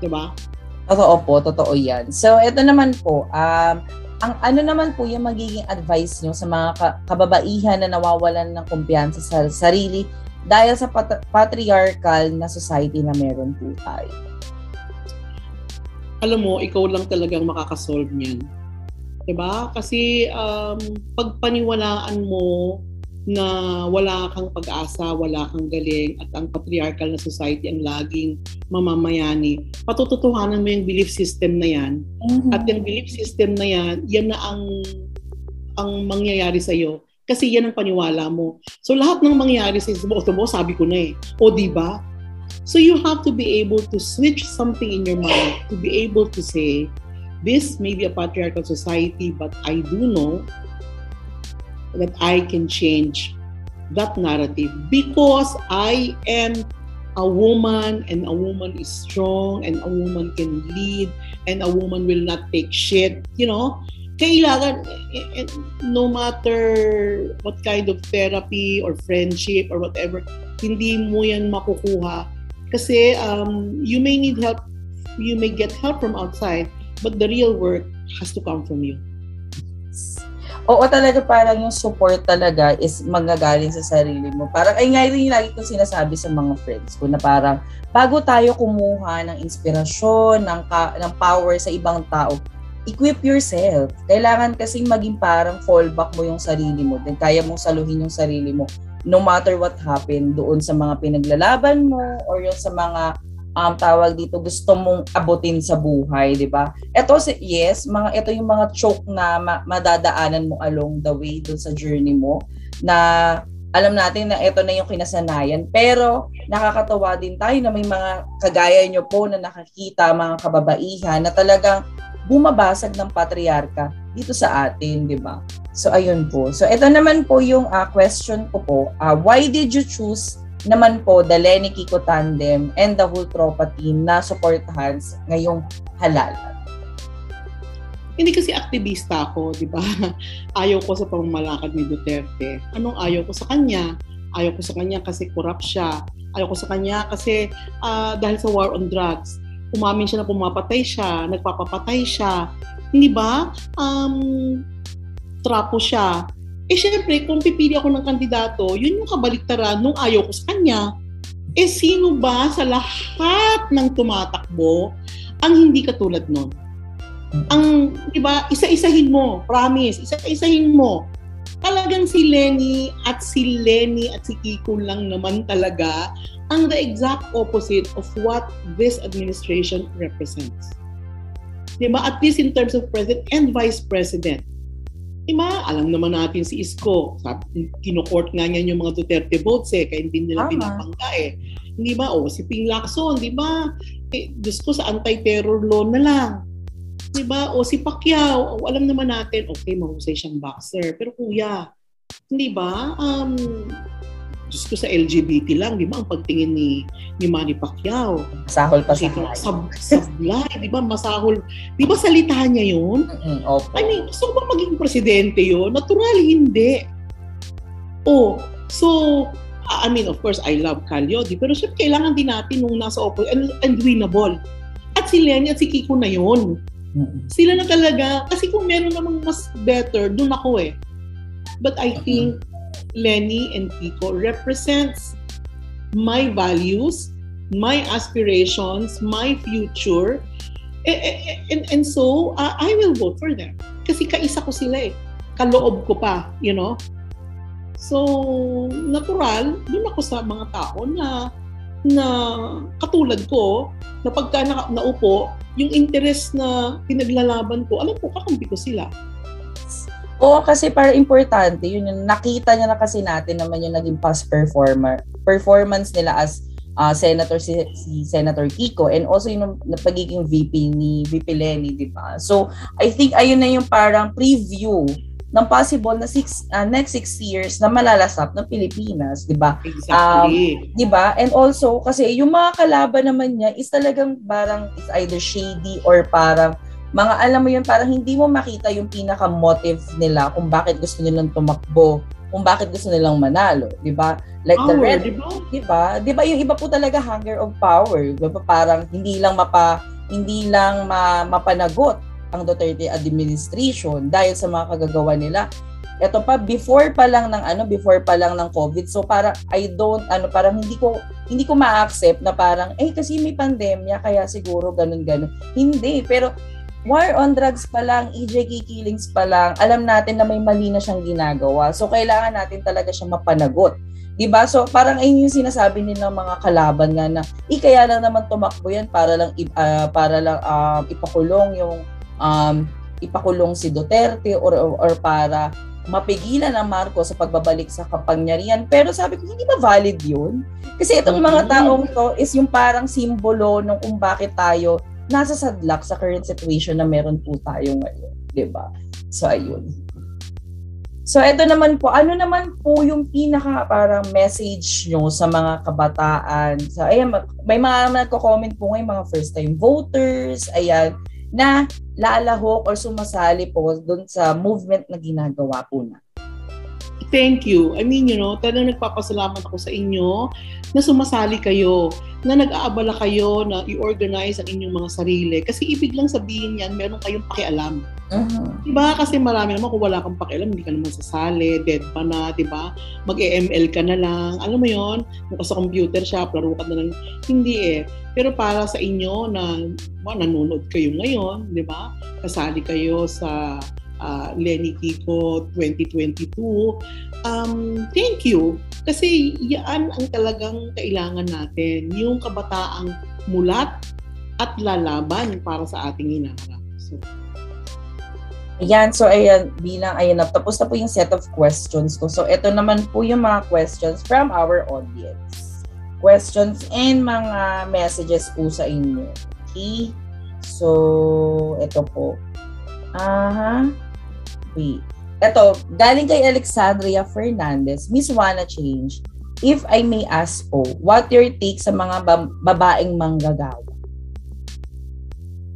Diba? Totoo po, totoo yan. So, ito naman po, um, ang ano naman po yung magiging advice nyo sa mga kababaihan na nawawalan ng kumpiyansa sa sarili dahil sa pat- patriarchal na society na meron po tayo. Alam mo, ikaw lang talagang makakasolve niyan. 'Di ba? Kasi um, pagpaniwalaan mo na wala kang pag-asa, wala kang galing, at ang patriarchal na society ang laging mamamayani, patututuhanan mo yung belief system na yan. Mm-hmm. At yung belief system na yan, yan na ang ang mangyayari sa iyo Kasi yan ang paniwala mo. So lahat ng mangyari sa mo, mo, sabi ko na eh. O di ba? So you have to be able to switch something in your mind to be able to say, this may be a patriarchal society, but I do know that I can change that narrative because I am a woman and a woman is strong and a woman can lead and a woman will not take shit, you know? Kailangan, eh, eh, no matter what kind of therapy or friendship or whatever, hindi mo yan makukuha. Kasi um, you may need help, you may get help from outside, but the real work has to come from you oo talaga parang yung support talaga is magagaling sa sarili mo. Parang ay nga rin lagi kong sinasabi sa mga friends ko na parang bago tayo kumuha ng inspirasyon, ng, ka, ng power sa ibang tao, equip yourself. Kailangan kasi maging parang fallback mo yung sarili mo. Then kaya mong saluhin yung sarili mo no matter what happened doon sa mga pinaglalaban mo or yung sa mga um, tawag dito, gusto mong abutin sa buhay, di ba? Ito, yes, mga, ito yung mga choke na ma- madadaanan mo along the way dun sa journey mo na alam natin na ito na yung kinasanayan. Pero nakakatawa din tayo na may mga kagaya nyo po na nakakita mga kababaihan na talagang bumabasag ng patriarka dito sa atin, di ba? So, ayun po. So, ito naman po yung uh, question ko po. Uh, why did you choose naman po the Lenny Kiko Tandem and the whole tropa team na supportahan ngayong halal? Hindi kasi aktivista ako, di ba? Ayaw ko sa pamamalakad ni Duterte. Anong ayaw ko sa kanya? Ayaw ko sa kanya kasi corrupt siya. Ayaw ko sa kanya kasi uh, dahil sa war on drugs. Umamin siya na pumapatay siya, nagpapapatay siya. Hindi ba? Um, trapo siya eh syempre, kung pipili ako ng kandidato, yun yung kabaliktaran nung ayaw ko sa kanya. Eh sino ba sa lahat ng tumatakbo ang hindi katulad nun? Ang, di ba, isa-isahin mo, promise, isa-isahin mo. Talagang si Lenny at si Lenny at si Kiko lang naman talaga ang the exact opposite of what this administration represents. Di ba? At least in terms of president and vice president. Diba? Alam naman natin si Isko. Sabi, kinukort nga niya yung mga Duterte votes eh, kaya hindi nila Tama. pinapangga eh. Hindi ba? O, si Ping Lacson, di ba? Eh, Diyos ko, sa anti-terror law na lang. Di ba? O si Pacquiao, o, alam naman natin, okay, mahusay siyang boxer. Pero kuya, hindi ba? Um, Diyos ko sa LGBT lang, di ba? Ang pagtingin ni, ni Manny Pacquiao. Masahol pa sa sab, Sablay, di ba? Masahol. Di ba salita niya yun? Mm-hmm, opo. I mean, gusto ko ba maging presidente yun? Natural, hindi. Oh, so, I mean, of course, I love Calyodi, pero syempre, kailangan din natin nung nasa opo, and, and winnable. At si Lenny at si Kiko na yun. Mm-hmm. Sila na talaga, kasi kung meron namang mas better, dun ako eh. But I think Lenny and Pico represents my values, my aspirations, my future. And, eh, eh, eh, and, and so, uh, I will vote for them. Kasi kaisa ko sila eh. Kaloob ko pa, you know? So, natural, dun ako sa mga tao na na katulad ko, na pagka na, naupo, yung interest na pinaglalaban ko, alam ko, kakampi ko sila. Oo, kasi para importante, yun yung nakita niya na kasi natin naman yung naging past performer, performance nila as uh, Senator si, si Senator Kiko and also yung pagiging VP ni VP Lenny, di ba? So, I think ayun na yung parang preview ng possible na six, uh, next six years na malalasap ng Pilipinas, di ba? Exactly. Um, di ba? And also, kasi yung mga kalaban naman niya is talagang parang is either shady or parang mga alam mo yun, parang hindi mo makita yung pinaka-motive nila kung bakit gusto nilang tumakbo, kung bakit gusto nilang manalo, di ba? Like power, the red, di ba? Di ba? Yung iba po talaga hunger of power, di ba? Parang hindi lang mapa hindi lang ma, mapanagot ang Duterte administration dahil sa mga kagagawa nila. Ito pa before pa lang ng ano, before pa lang ng COVID. So para I don't ano parang hindi ko hindi ko ma-accept na parang eh kasi may pandemya kaya siguro ganun ganun. Hindi, pero war on drugs pa lang, EJK killings pa lang, alam natin na may mali na siyang ginagawa. So, kailangan natin talaga siyang mapanagot. 'di ba? So parang ayun yung sinasabi nila ng mga kalaban nga na eh kaya lang naman tumakbo yan para lang uh, para lang uh, ipakulong yung um, ipakulong si Duterte or, or, or para mapigilan ang Marcos sa pagbabalik sa kapangyarihan. Pero sabi ko, hindi ba valid yun? Kasi itong mga taong to is yung parang simbolo ng kung bakit tayo nasa sadlak sa current situation na meron po tayo ngayon. 'di ba? So, ayun. So, ito naman po, ano naman po yung pinaka parang message nyo sa mga kabataan? So, ayan, may mga nagko-comment po ngayon, mga first-time voters, ayan, na lalahok or sumasali po doon sa movement na ginagawa po na. Thank you. I mean, you know, talagang nagpapasalamat ako sa inyo na sumasali kayo, na nag-aabala kayo na i-organize ang inyong mga sarili. Kasi ibig lang sabihin yan, meron kayong pakialam. Uh-huh. Diba? Kasi marami naman kung wala kang pakialam, hindi ka naman sasali, dead pa na, diba? Mag-EML ka na lang. Alam mo yon Kung sa computer shop, laro ka na lang. Hindi eh. Pero para sa inyo na well, nanonood kayo ngayon, di ba? Kasali kayo sa uh, Lenny Kiko 2022. Um, thank you. Kasi yan ang talagang kailangan natin. Yung kabataang mulat at lalaban para sa ating hinaharap. So, Ayan, so ayan, bilang, ayan, tapos na po yung set of questions ko. So, ito naman po yung mga questions from our audience. Questions and mga messages po sa inyo. Okay? So, ito po. Aha. Uh-huh. Wait. Ito, galing kay Alexandria Fernandez, Miss Wanna Change, if I may ask po, what your take sa mga babaeng manggagawa?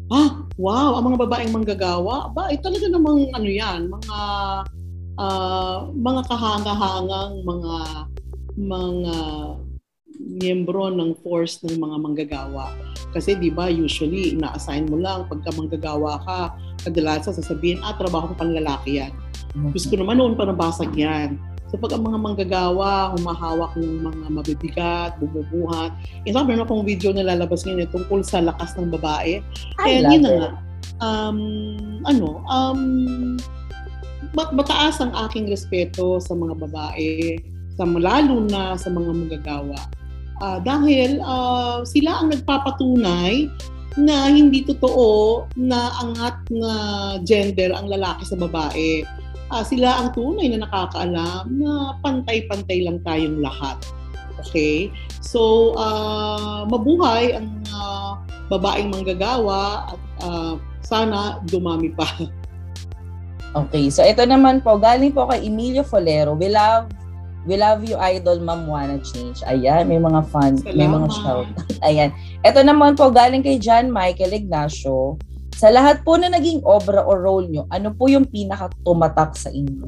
Ah, wow, ang mga babaeng manggagawa, ba, eh, talaga namang ano yan, mga uh, mga kahanga-hangang mga mga miyembro ng force ng mga manggagawa. Kasi 'di ba usually ina-assign mo lang pagka manggagawa ka, kadalasan sasabihin, ah, trabaho ko panlalaki yan. Mm-hmm. Gusto ko naman noon pa nabasag yan. So pag ang mga manggagawa, humahawak ng mga mabibigat, bumubuhat. In fact, meron akong video na lalabas ngayon eh, tungkol sa lakas ng babae. I yun na nga. Um, ano, um, mataas ang aking respeto sa mga babae, sa lalo na sa mga manggagawa. Uh, dahil uh, sila ang nagpapatunay na hindi totoo na angat na gender ang lalaki sa babae. Uh, sila ang tunay na nakakaalam na pantay-pantay lang tayong lahat. Okay? So, uh, mabuhay ang uh, babaeng manggagawa at uh, sana dumami pa. Okay, so ito naman po, galing po kay Emilio Folero. We love We love you, Idol Ma'am Wanna Change. Ayan, may mga fans, may mga shout. Ayan. Ito naman po, galing kay John Michael Ignacio. Sa lahat po na naging obra o role nyo, ano po yung pinaka tumatak sa inyo?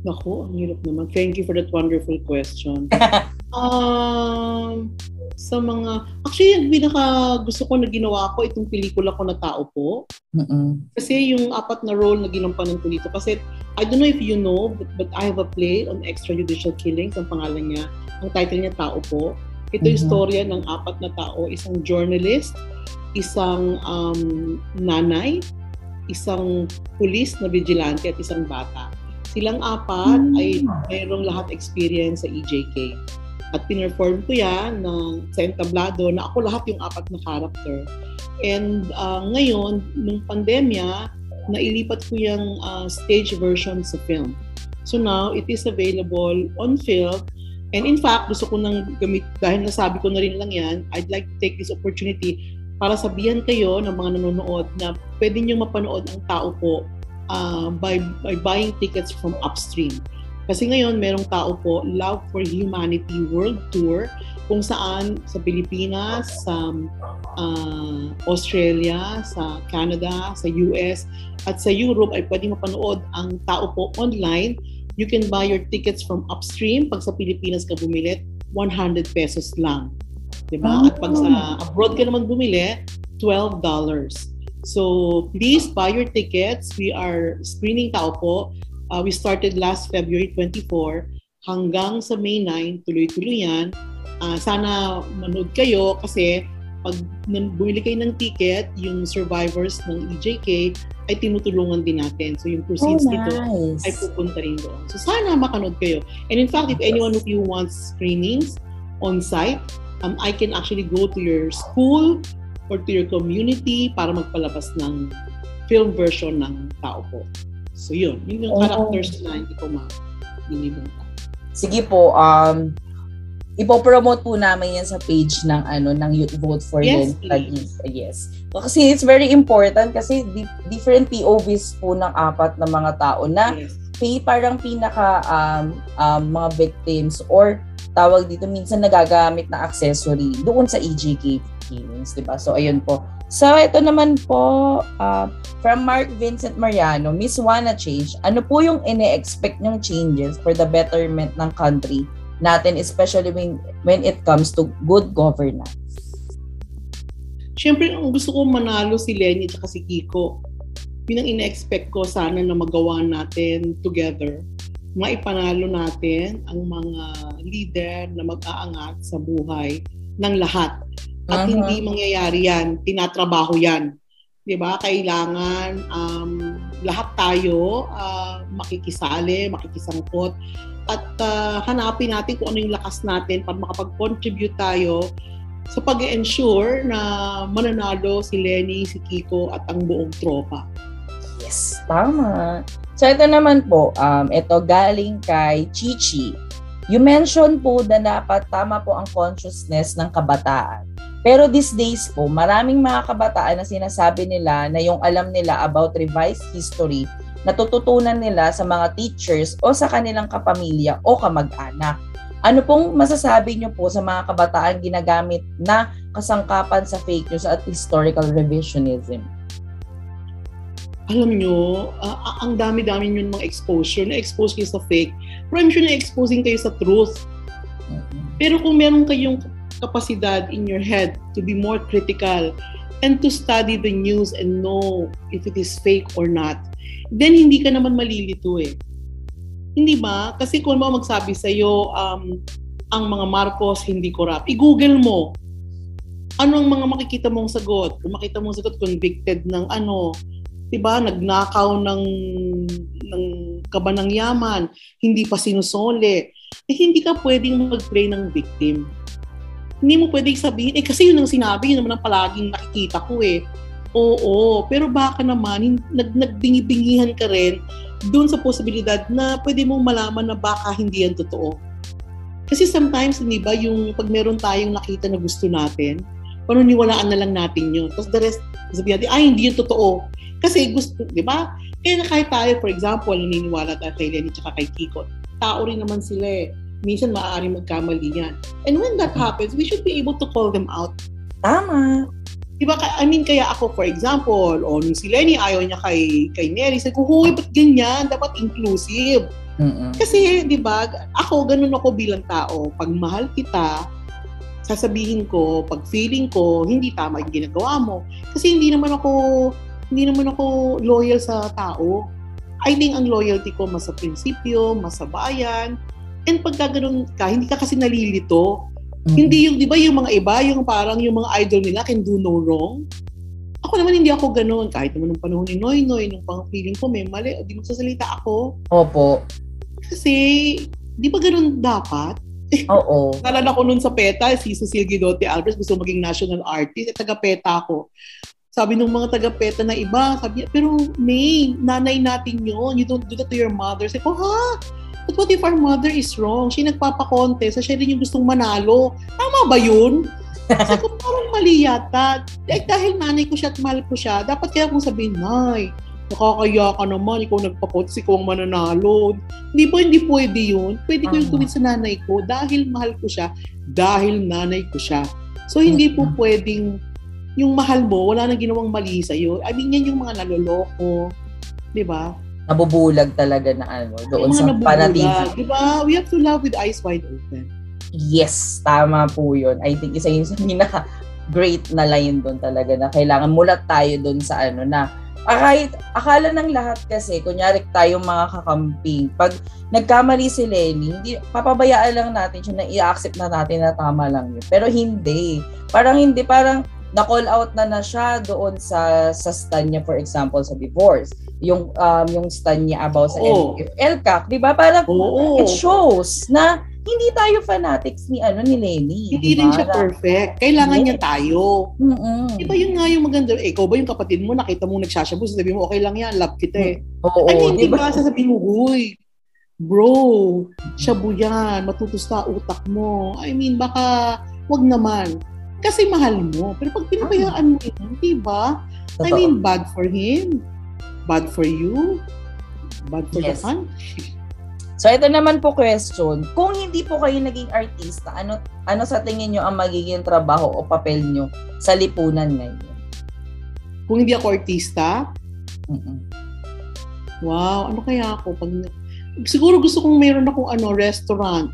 Naku, ang hirap naman. Thank you for that wonderful question. um, sa mga... Actually, yung pinaka gusto ko na ginawa ko, itong pelikula ko na tao po. Mm-mm. Kasi yung apat na role na ginampanan ko dito. Kasi, I don't know if you know, but, but I have a play on extrajudicial killings. Ang pangalan niya, ang title niya, Tao po. Ito mm-hmm. yung storya ng apat na tao. Isang journalist, isang um, nanay, isang pulis na vigilante at isang bata. Silang apat mm-hmm. ay mayroong lahat experience sa EJK. At pinerform ko yan na sa entablado na ako lahat yung apat na character. And uh, ngayon, nung pandemya, nailipat ko yung uh, stage version sa film. So now, it is available on film. And in fact, gusto ko nang gamit, dahil nasabi ko na rin lang yan, I'd like to take this opportunity para sabihan kayo ng mga nanonood na pwede nyo mapanood ang tao po uh, by, by buying tickets from Upstream. Kasi ngayon, merong tao po, Love for Humanity World Tour, kung saan sa Pilipinas, sa uh, Australia, sa Canada, sa US, at sa Europe ay pwede mapanood ang tao po online. You can buy your tickets from Upstream. Pag sa Pilipinas ka bumili, 100 pesos lang. Diba? At pag sa abroad ka naman bumili, $12. So please buy your tickets. We are screening tao po Uh, we started last February 24 hanggang sa May 9, tuloy-tuloy yan. Uh, sana manood kayo kasi pag bumili kayo ng ticket, yung survivors ng EJK ay tinutulungan din natin. So yung proceeds oh, nice. nito ay pupunta rin doon. So sana makanood kayo. And in fact, if anyone of you wants screenings on site, um, I can actually go to your school or to your community para magpalabas ng film version ng tao po. So yun, yun yung Oo. characters na hindi ko ma-lilimutan. Sige po, um, ipopromote po namin yan sa page ng ano ng Youth Vote for Yes, Taguig. Yes. Kasi it's very important kasi di- different POVs po ng apat na mga tao na Yes. parang pinaka um, um, mga victims or tawag dito minsan nagagamit na accessory doon sa EJK killings, 'di ba? So ayun po. So ito naman po uh, from Mark Vincent Mariano, Miss Wanna Change, ano po yung ine-expect nyong changes for the betterment ng country natin especially when when it comes to good governance? Siyempre, ang gusto ko manalo si Lenny at si Kiko. Yun ang ina-expect ko sana na magawa natin together. Maipanalo natin ang mga leader na mag-aangat sa buhay ng lahat. At Mhm. hindi mangyayari yan. Tinatrabaho yan. 'Di ba? Kailangan um, lahat tayo ah, makikisali, makikisangkot at ah, hanapin natin kung ano yung lakas natin para makapag-contribute tayo sa pag ensure na mananalo si Lenny, si Kiko at ang buong tropa. Yes, tama. So ito naman po, um, ito galing kay Chichi. You mentioned po na dapat tama po ang consciousness ng kabataan. Pero these days po, maraming mga kabataan na sinasabi nila na yung alam nila about revised history natututunan nila sa mga teachers o sa kanilang kapamilya o kamag-anak. Ano pong masasabi niyo po sa mga kabataan ginagamit na kasangkapan sa fake news at historical revisionism? Alam nyo, ah, ang dami-dami yun mga exposure. Na-expose kayo sa fake. Pero I'm sure na-exposing kayo sa truth. Pero kung meron kayong kapasidad in your head to be more critical and to study the news and know if it is fake or not, then hindi ka naman malilito eh. Hindi ba? Kasi kung mo magsabi sa'yo, um, ang mga Marcos hindi corrupt, i-google mo. Ano ang mga makikita mong sagot? Kung makita mong sagot, convicted ng ano, 'di ba nagnakaw ng ng kabanang yaman, hindi pa sinusole. Eh, hindi ka pwedeng mag-play ng victim. Hindi mo pwedeng sabihin, eh kasi yun ang sinabi, yun naman ang palaging nakikita ko eh. Oo, pero baka naman, nag, nagdingi-dingihan ka rin doon sa posibilidad na pwede mong malaman na baka hindi yan totoo. Kasi sometimes, di ba, yung pag meron tayong nakita na gusto natin, panuniwalaan na lang natin yun. Tapos the rest, sabihin natin, ay, hindi yun totoo. Kasi gusto, di ba? Kaya na kahit tayo, for example, naniniwala tayo kay Lenny at kay Kiko, tao rin naman sila eh. Minsan maaaring magkamali yan. And when that happens, we should be able to call them out. Tama. Diba? I mean, kaya ako, for example, o nung si Lenny ayaw niya kay, kay Neri, sabi ko, huy, ba't ganyan? Dapat inclusive. Mm-mm. Kasi, di ba, ako, ganun ako bilang tao. Pag mahal kita, sasabihin ko, pag feeling ko, hindi tama yung ginagawa mo. Kasi hindi naman ako, hindi naman ako loyal sa tao. I think ang loyalty ko mas sa prinsipyo, mas sa bayan. And pagka ganun ka, hindi ka kasi nalilito. Mm-mm. Hindi yung, di ba, yung mga iba, yung parang yung mga idol nila can do no wrong. Ako naman hindi ako ganun. Kahit naman nung panahon ni Noy Noy, nung pang feeling ko may mali, o di magsasalita ako. Opo. Kasi, di ba ganun dapat? Oo. Nalala ko nun sa PETA, si Cecil Guidotti Alvarez gusto maging national artist, at taga-PETA ako. Sabi nung mga taga-PETA na iba, sabi niya, pero May, nanay natin yon You don't do that to your mother. Sabi ko, ha? But what if our mother is wrong? Siya nagpapakontest, siya rin yung gustong manalo. Tama ba yun? Sabi ko, parang mali yata. Eh, dahil nanay ko siya at mahal ko siya, dapat kaya kong sabihin, Nay, nakakaya ka naman, ikaw nagpakontest, ikaw ang mananalo. Hindi po, hindi pwede yun. Pwede ko yung gawin sa nanay ko dahil mahal ko siya, dahil nanay ko siya. So, hindi po Mhm. pwedeng yung mahal mo, wala nang ginawang mali sa'yo. I mean, yan yung mga naloloko. Di ba? Nabubulag talaga na ano, doon sa panatili. nabubulag. Di ba? We have to love with eyes wide open. Yes, tama po yun. I think isa yun sa pinaka great na line doon talaga na kailangan mulat tayo doon sa ano na ah, kahit akala ng lahat kasi kunyari tayong mga kakamping pag nagkamali si Lenny hindi papabayaan lang natin siya na i-accept na natin na tama lang yun pero hindi parang hindi parang na-call out na na siya doon sa sa stand niya for example sa divorce yung um, yung stand niya about sa Oo. LCAC di ba parang Oo. it shows na hindi tayo fanatics ni ano ni Lenny. Hindi rin siya perfect. Kailangan Yes. niya tayo. Mm-mm. Di ba yun nga yung maganda? Eh, ikaw ba yung kapatid mo, nakita mo nagsashabu, sabi mo, okay lang yan, love kita eh. Oo, I mean, di di ba? sasabihin mo, uy, bro, shabu yan, matutusta utak mo. I mean, baka, wag naman. Kasi mahal mo. Pero pag pinabayaan mo yun, di ba? I mean, bad for him, bad for you, bad for Yes. the country. So ito naman po question, kung hindi po kayo naging artista, ano ano sa tingin nyo ang magiging trabaho o papel nyo sa lipunan ngayon? Kung hindi ako artista, Mm-mm. wow, ano kaya ako? Pag, siguro gusto kong mayroon akong ano, restaurant.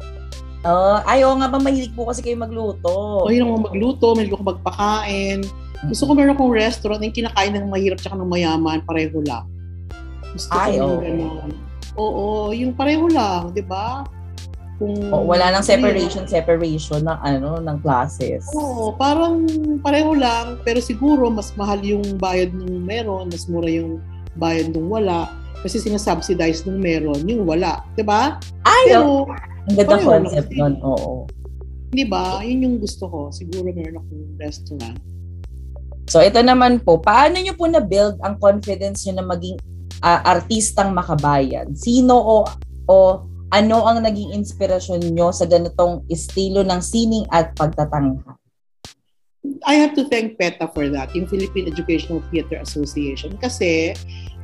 Ah, ayaw nga ba mahilig po kasi kayo magluto? Yun ako magluto, mahilig ako magpakain. Gusto ko meron akong restaurant yung kinakain ng mahirap tsaka ng mayaman, pareho lang. Gusto ko Ay, yung oo. gano'n. Oo, yung pareho lang, di ba? Kung, O, wala nang separation separation ng ano ng classes. yun? Oo, parang pareho lang, pero siguro mas mahal yung bayad nung meron, mas mura yung bayad nung wala. Kasi sinasubsidize nung meron, yung wala. Di ba? Ay, Pero, ang ganda lang concept nun. Oo. di ba, yun yung gusto ko. Siguro meron akong restaurant. So ito naman po, paano nyo po na-build ang confidence nyo na maging ah, artistang makabayan? Sino o, o ano ang naging inspirasyon nyo sa ganitong estilo ng sining at pagtatangha? I have to thank PETA for that, yung Philippine Educational Theater Association. Kasi,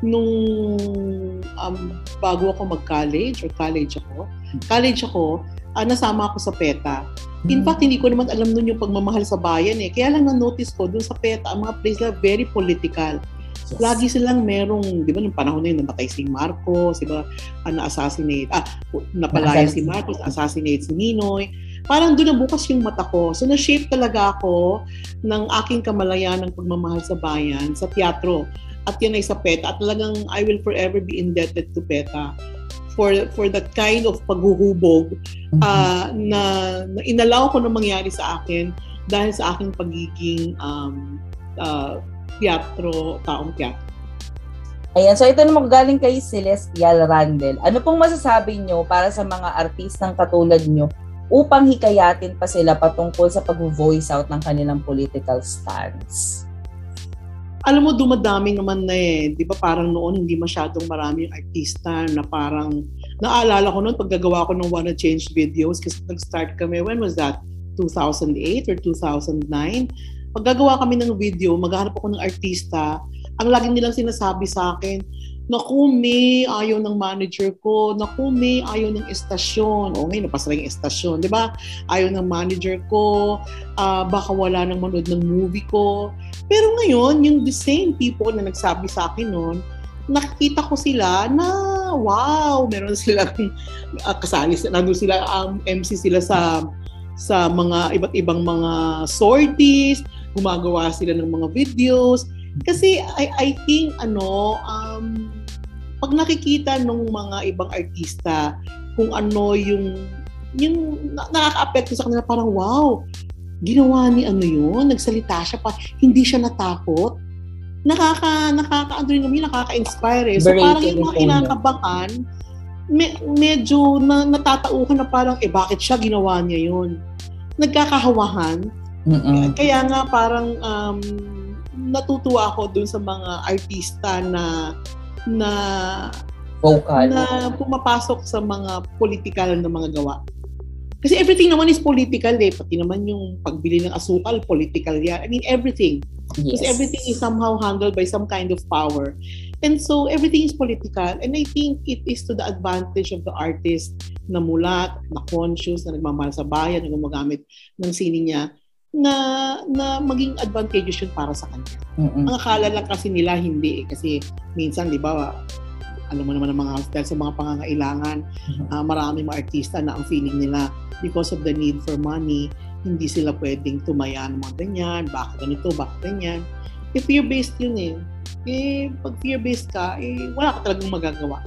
nung um, bago ako mag-college, or college ako, college ako, ah, nasama ako sa PETA. In fact, hindi ko naman alam nun yung pagmamahal sa bayan eh. Kaya lang na-notice ko, dun sa PETA, ang mga place na very political. Yes. Lagi silang merong, di ba, nung panahon na yun, namatay si Marcos, di ba, ah, na-assassinate, ah, napalaya si Marcos, assassinate si Ninoy. Parang doon na bukas yung mata ko. So, na-shape talaga ako ng aking kamalayan ng pagmamahal sa bayan, sa teatro. At yan ay sa PETA. At talagang I will forever be indebted to PETA for for that kind of paghuhubog ah, na, na inalaw ko na mangyari sa akin dahil sa aking pagiging um, ah, teatro, taong teatro. Ayan, so ito naman galing kay Celestial Randel. Ano pong masasabi nyo para sa mga artistang katulad nyo upang hikayatin pa sila patungkol sa pag-voice out ng kanilang political stance? Alam mo, dumadami naman na eh. Di ba parang noon hindi masyadong marami yung artista na parang, naalala ko noon pag gagawa ko ng Wanna Change videos kasi nag-start kami, when was that? 2008 or 2009? Pag gagawa kami ng video, maghahanap ako ng artista, ang lagi nilang sinasabi sa akin, Naku, may ayaw ng manager ko. Naku, may ayaw ng estasyon. O ngayon, napasara yung estasyon. Di ba? Ayaw ng manager ko. ah, baka wala nang manood ng movie ko. Pero ngayon, yung the same people na nagsabi sa akin noon, nakikita ko sila na wow, meron silang uh, kasali, nandun sila, um, MC sila sa sa mga iba't ibang mga sorties, gumagawa sila ng mga videos. Kasi I, I think ano, um, pag nakikita ng mga ibang artista kung ano yung yung na- nakaka-apekto sa kanila parang wow, ginawa ni ano yun, nagsalita siya pa, hindi siya natakot. Nakaka, nakaka, ano rin nakaka-inspire eh. So Very parang yung mga kinakabakan, me, medyo na, natatauhan na parang, eh bakit siya ginawa niya yun? Nagkakahawahan. Mm-mm. Kaya nga parang um, natutuwa ako dun sa mga artista na na Vocal. na pumapasok sa mga political na mga gawa. Kasi everything naman is political eh. Pati naman yung pagbili ng asukal, political yan. I mean, everything. Yes. Because everything is somehow handled by some kind of power. And so, everything is political. And I think it is to the advantage of the artist na mulat, na conscious, na nagmamahal sa bayan, na gumagamit ng sining niya, na na maging advantageous yun para sa kanya. Mm-mm. Ang akala lang kasi nila hindi eh. Kasi minsan, di ba, alam mo naman ang mga dahil sa mga pangangailangan, Mhm. ah, marami mga artista na ang feeling nila because of the need for money, hindi sila pwedeng tumaya ng mga ganyan, bakit ganito, bakit ganyan. Eh, fear-based yun eh. Eh, pag fear-based ka, eh, wala ka talagang magagawa.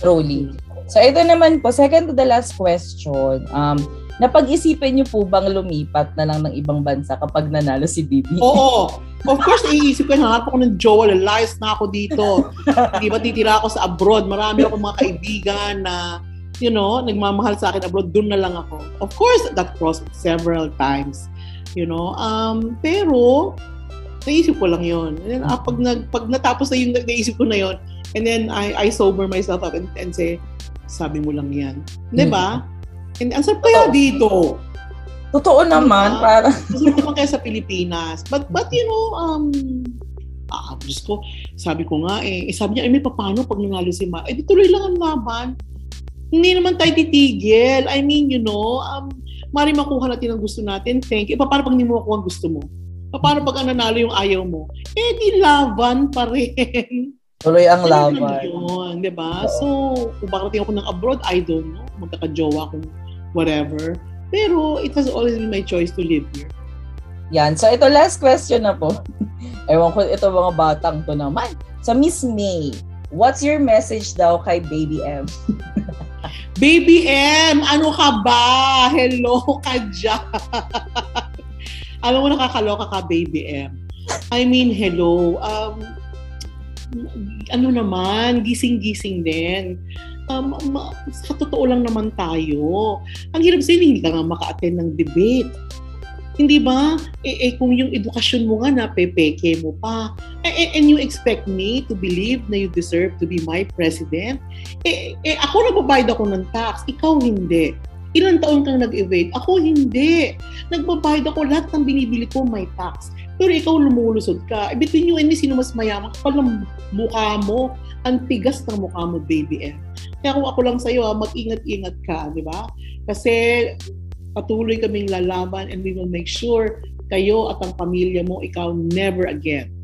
Truly. So ito naman po, second to the last question. Um, napag-isipan niyo po bang lumipat na lang ng ibang bansa kapag nanalo si Bibi? Oo. Of course, naiisip ko, hanap ako ng jowa, lalayas na ako dito. Di ba, titira ako sa abroad. Marami ako mga kaibigan na you know, nagmamahal sa akin abroad, doon na lang ako. Of course, that crossed several times. You know, um, pero, naisip ko lang yon. And then, ah, pag, nag, pag natapos na yung naisip ko na yon, and then I, I sober myself up and, and say, sabi mo lang yan. Di ba? Mm-hmm. And ang sarap kaya dito. Totoo naman. Diba? Para... Masarap naman kaya sa Pilipinas. But, but you know, um, ah, Diyos ko, sabi ko nga eh, eh sabi niya, eh, may paano pag nanalo si Ma? Eh, tuloy lang ang laban. Hindi naman tayo titigil. I mean, you know, um, mari makuha natin ang gusto natin. Thank you. E, paano pag hindi mo makuha ang gusto mo? Paano pag nanalo yung ayaw mo? Eh, di laban pa rin. Tuloy ang laban. Yun, di ba? So, kung bakit ako ng abroad, I don't know. Magkakajowa kung whatever. Pero, it has always been my choice to live here. Yan. So, ito last question na po. Ewan ko, ito mga batang to naman. So, Miss May, what's your message daw kay Baby M? Baby M, ano ka ba? Hello ka dyan. Alam mo, nakakaloka ka, Baby M. I mean, hello. Um, ano naman, gising-gising din. Um, ma- sa totoo lang naman tayo. Ang hirap sa'yo, hindi ka nga maka-attend ng debate hindi ba? Eh, eh kung yung edukasyon mo nga na pepeke mo pa, eh, and you expect me to believe na you deserve to be my president? Eh, eh ako nagbabayad ako ng tax, ikaw hindi. Ilang taon kang nag-evade? Ako hindi. Nagbabayad ako lahat ng binibili ko may tax. Pero ikaw lumulusod ka. E between you and me, sino mas mayaman? Kapal ng mukha mo. Ang tigas ng mukha mo, baby eh. Kaya kung ako lang sa'yo, mag-ingat-ingat ka, di ba? Kasi patuloy kaming lalaban and we will make sure kayo at ang pamilya mo, ikaw never again.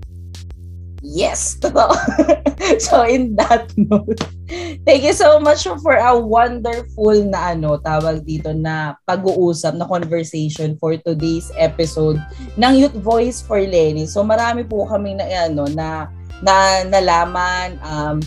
Yes, totoo. so in that note, thank you so much for a wonderful na ano, tawag dito na pag-uusap na conversation for today's episode ng Youth Voice for Lenny. So marami po kami na ano na na nalaman um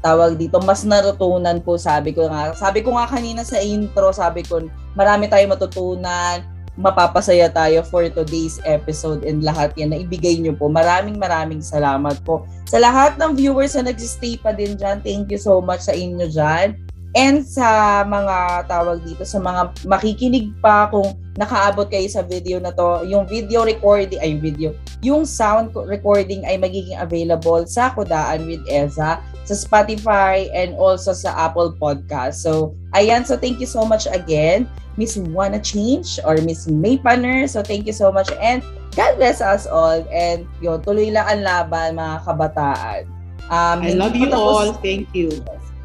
tawag dito, mas natutunan po sabi ko nga. Sabi ko nga kanina sa intro, sabi ko marami tayong matutunan, mapapasaya tayo for today's episode and lahat yan na ibigay nyo po. Maraming maraming salamat po. Sa lahat ng viewers na nagsistay pa din dyan, thank you so much sa inyo dyan. And sa mga tawag dito, sa mga makikinig pa kung nakaabot kayo sa video na to, yung video recording, ay video, yung sound recording ay magiging available sa Kudaan with Eza sa Spotify and also sa Apple Podcast. So, ayan. So, thank you so much again, Miss Wanna Change or Miss May Panner. So, thank you so much and God bless us all. And yun, tuloy lang ang laban, mga kabataan. Um, I love you tapos, all. Thank you.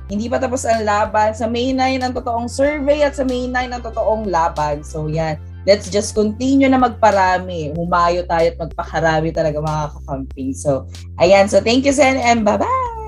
Hindi pa tapos ang laban. Sa May 9 ang totoong survey at sa May 9 ang totoong laban. So yan, let's just continue na magparami. Humayo tayo at magpakarami talaga mga kakamping. So, ayan. So, thank you, Sen, and bye-bye!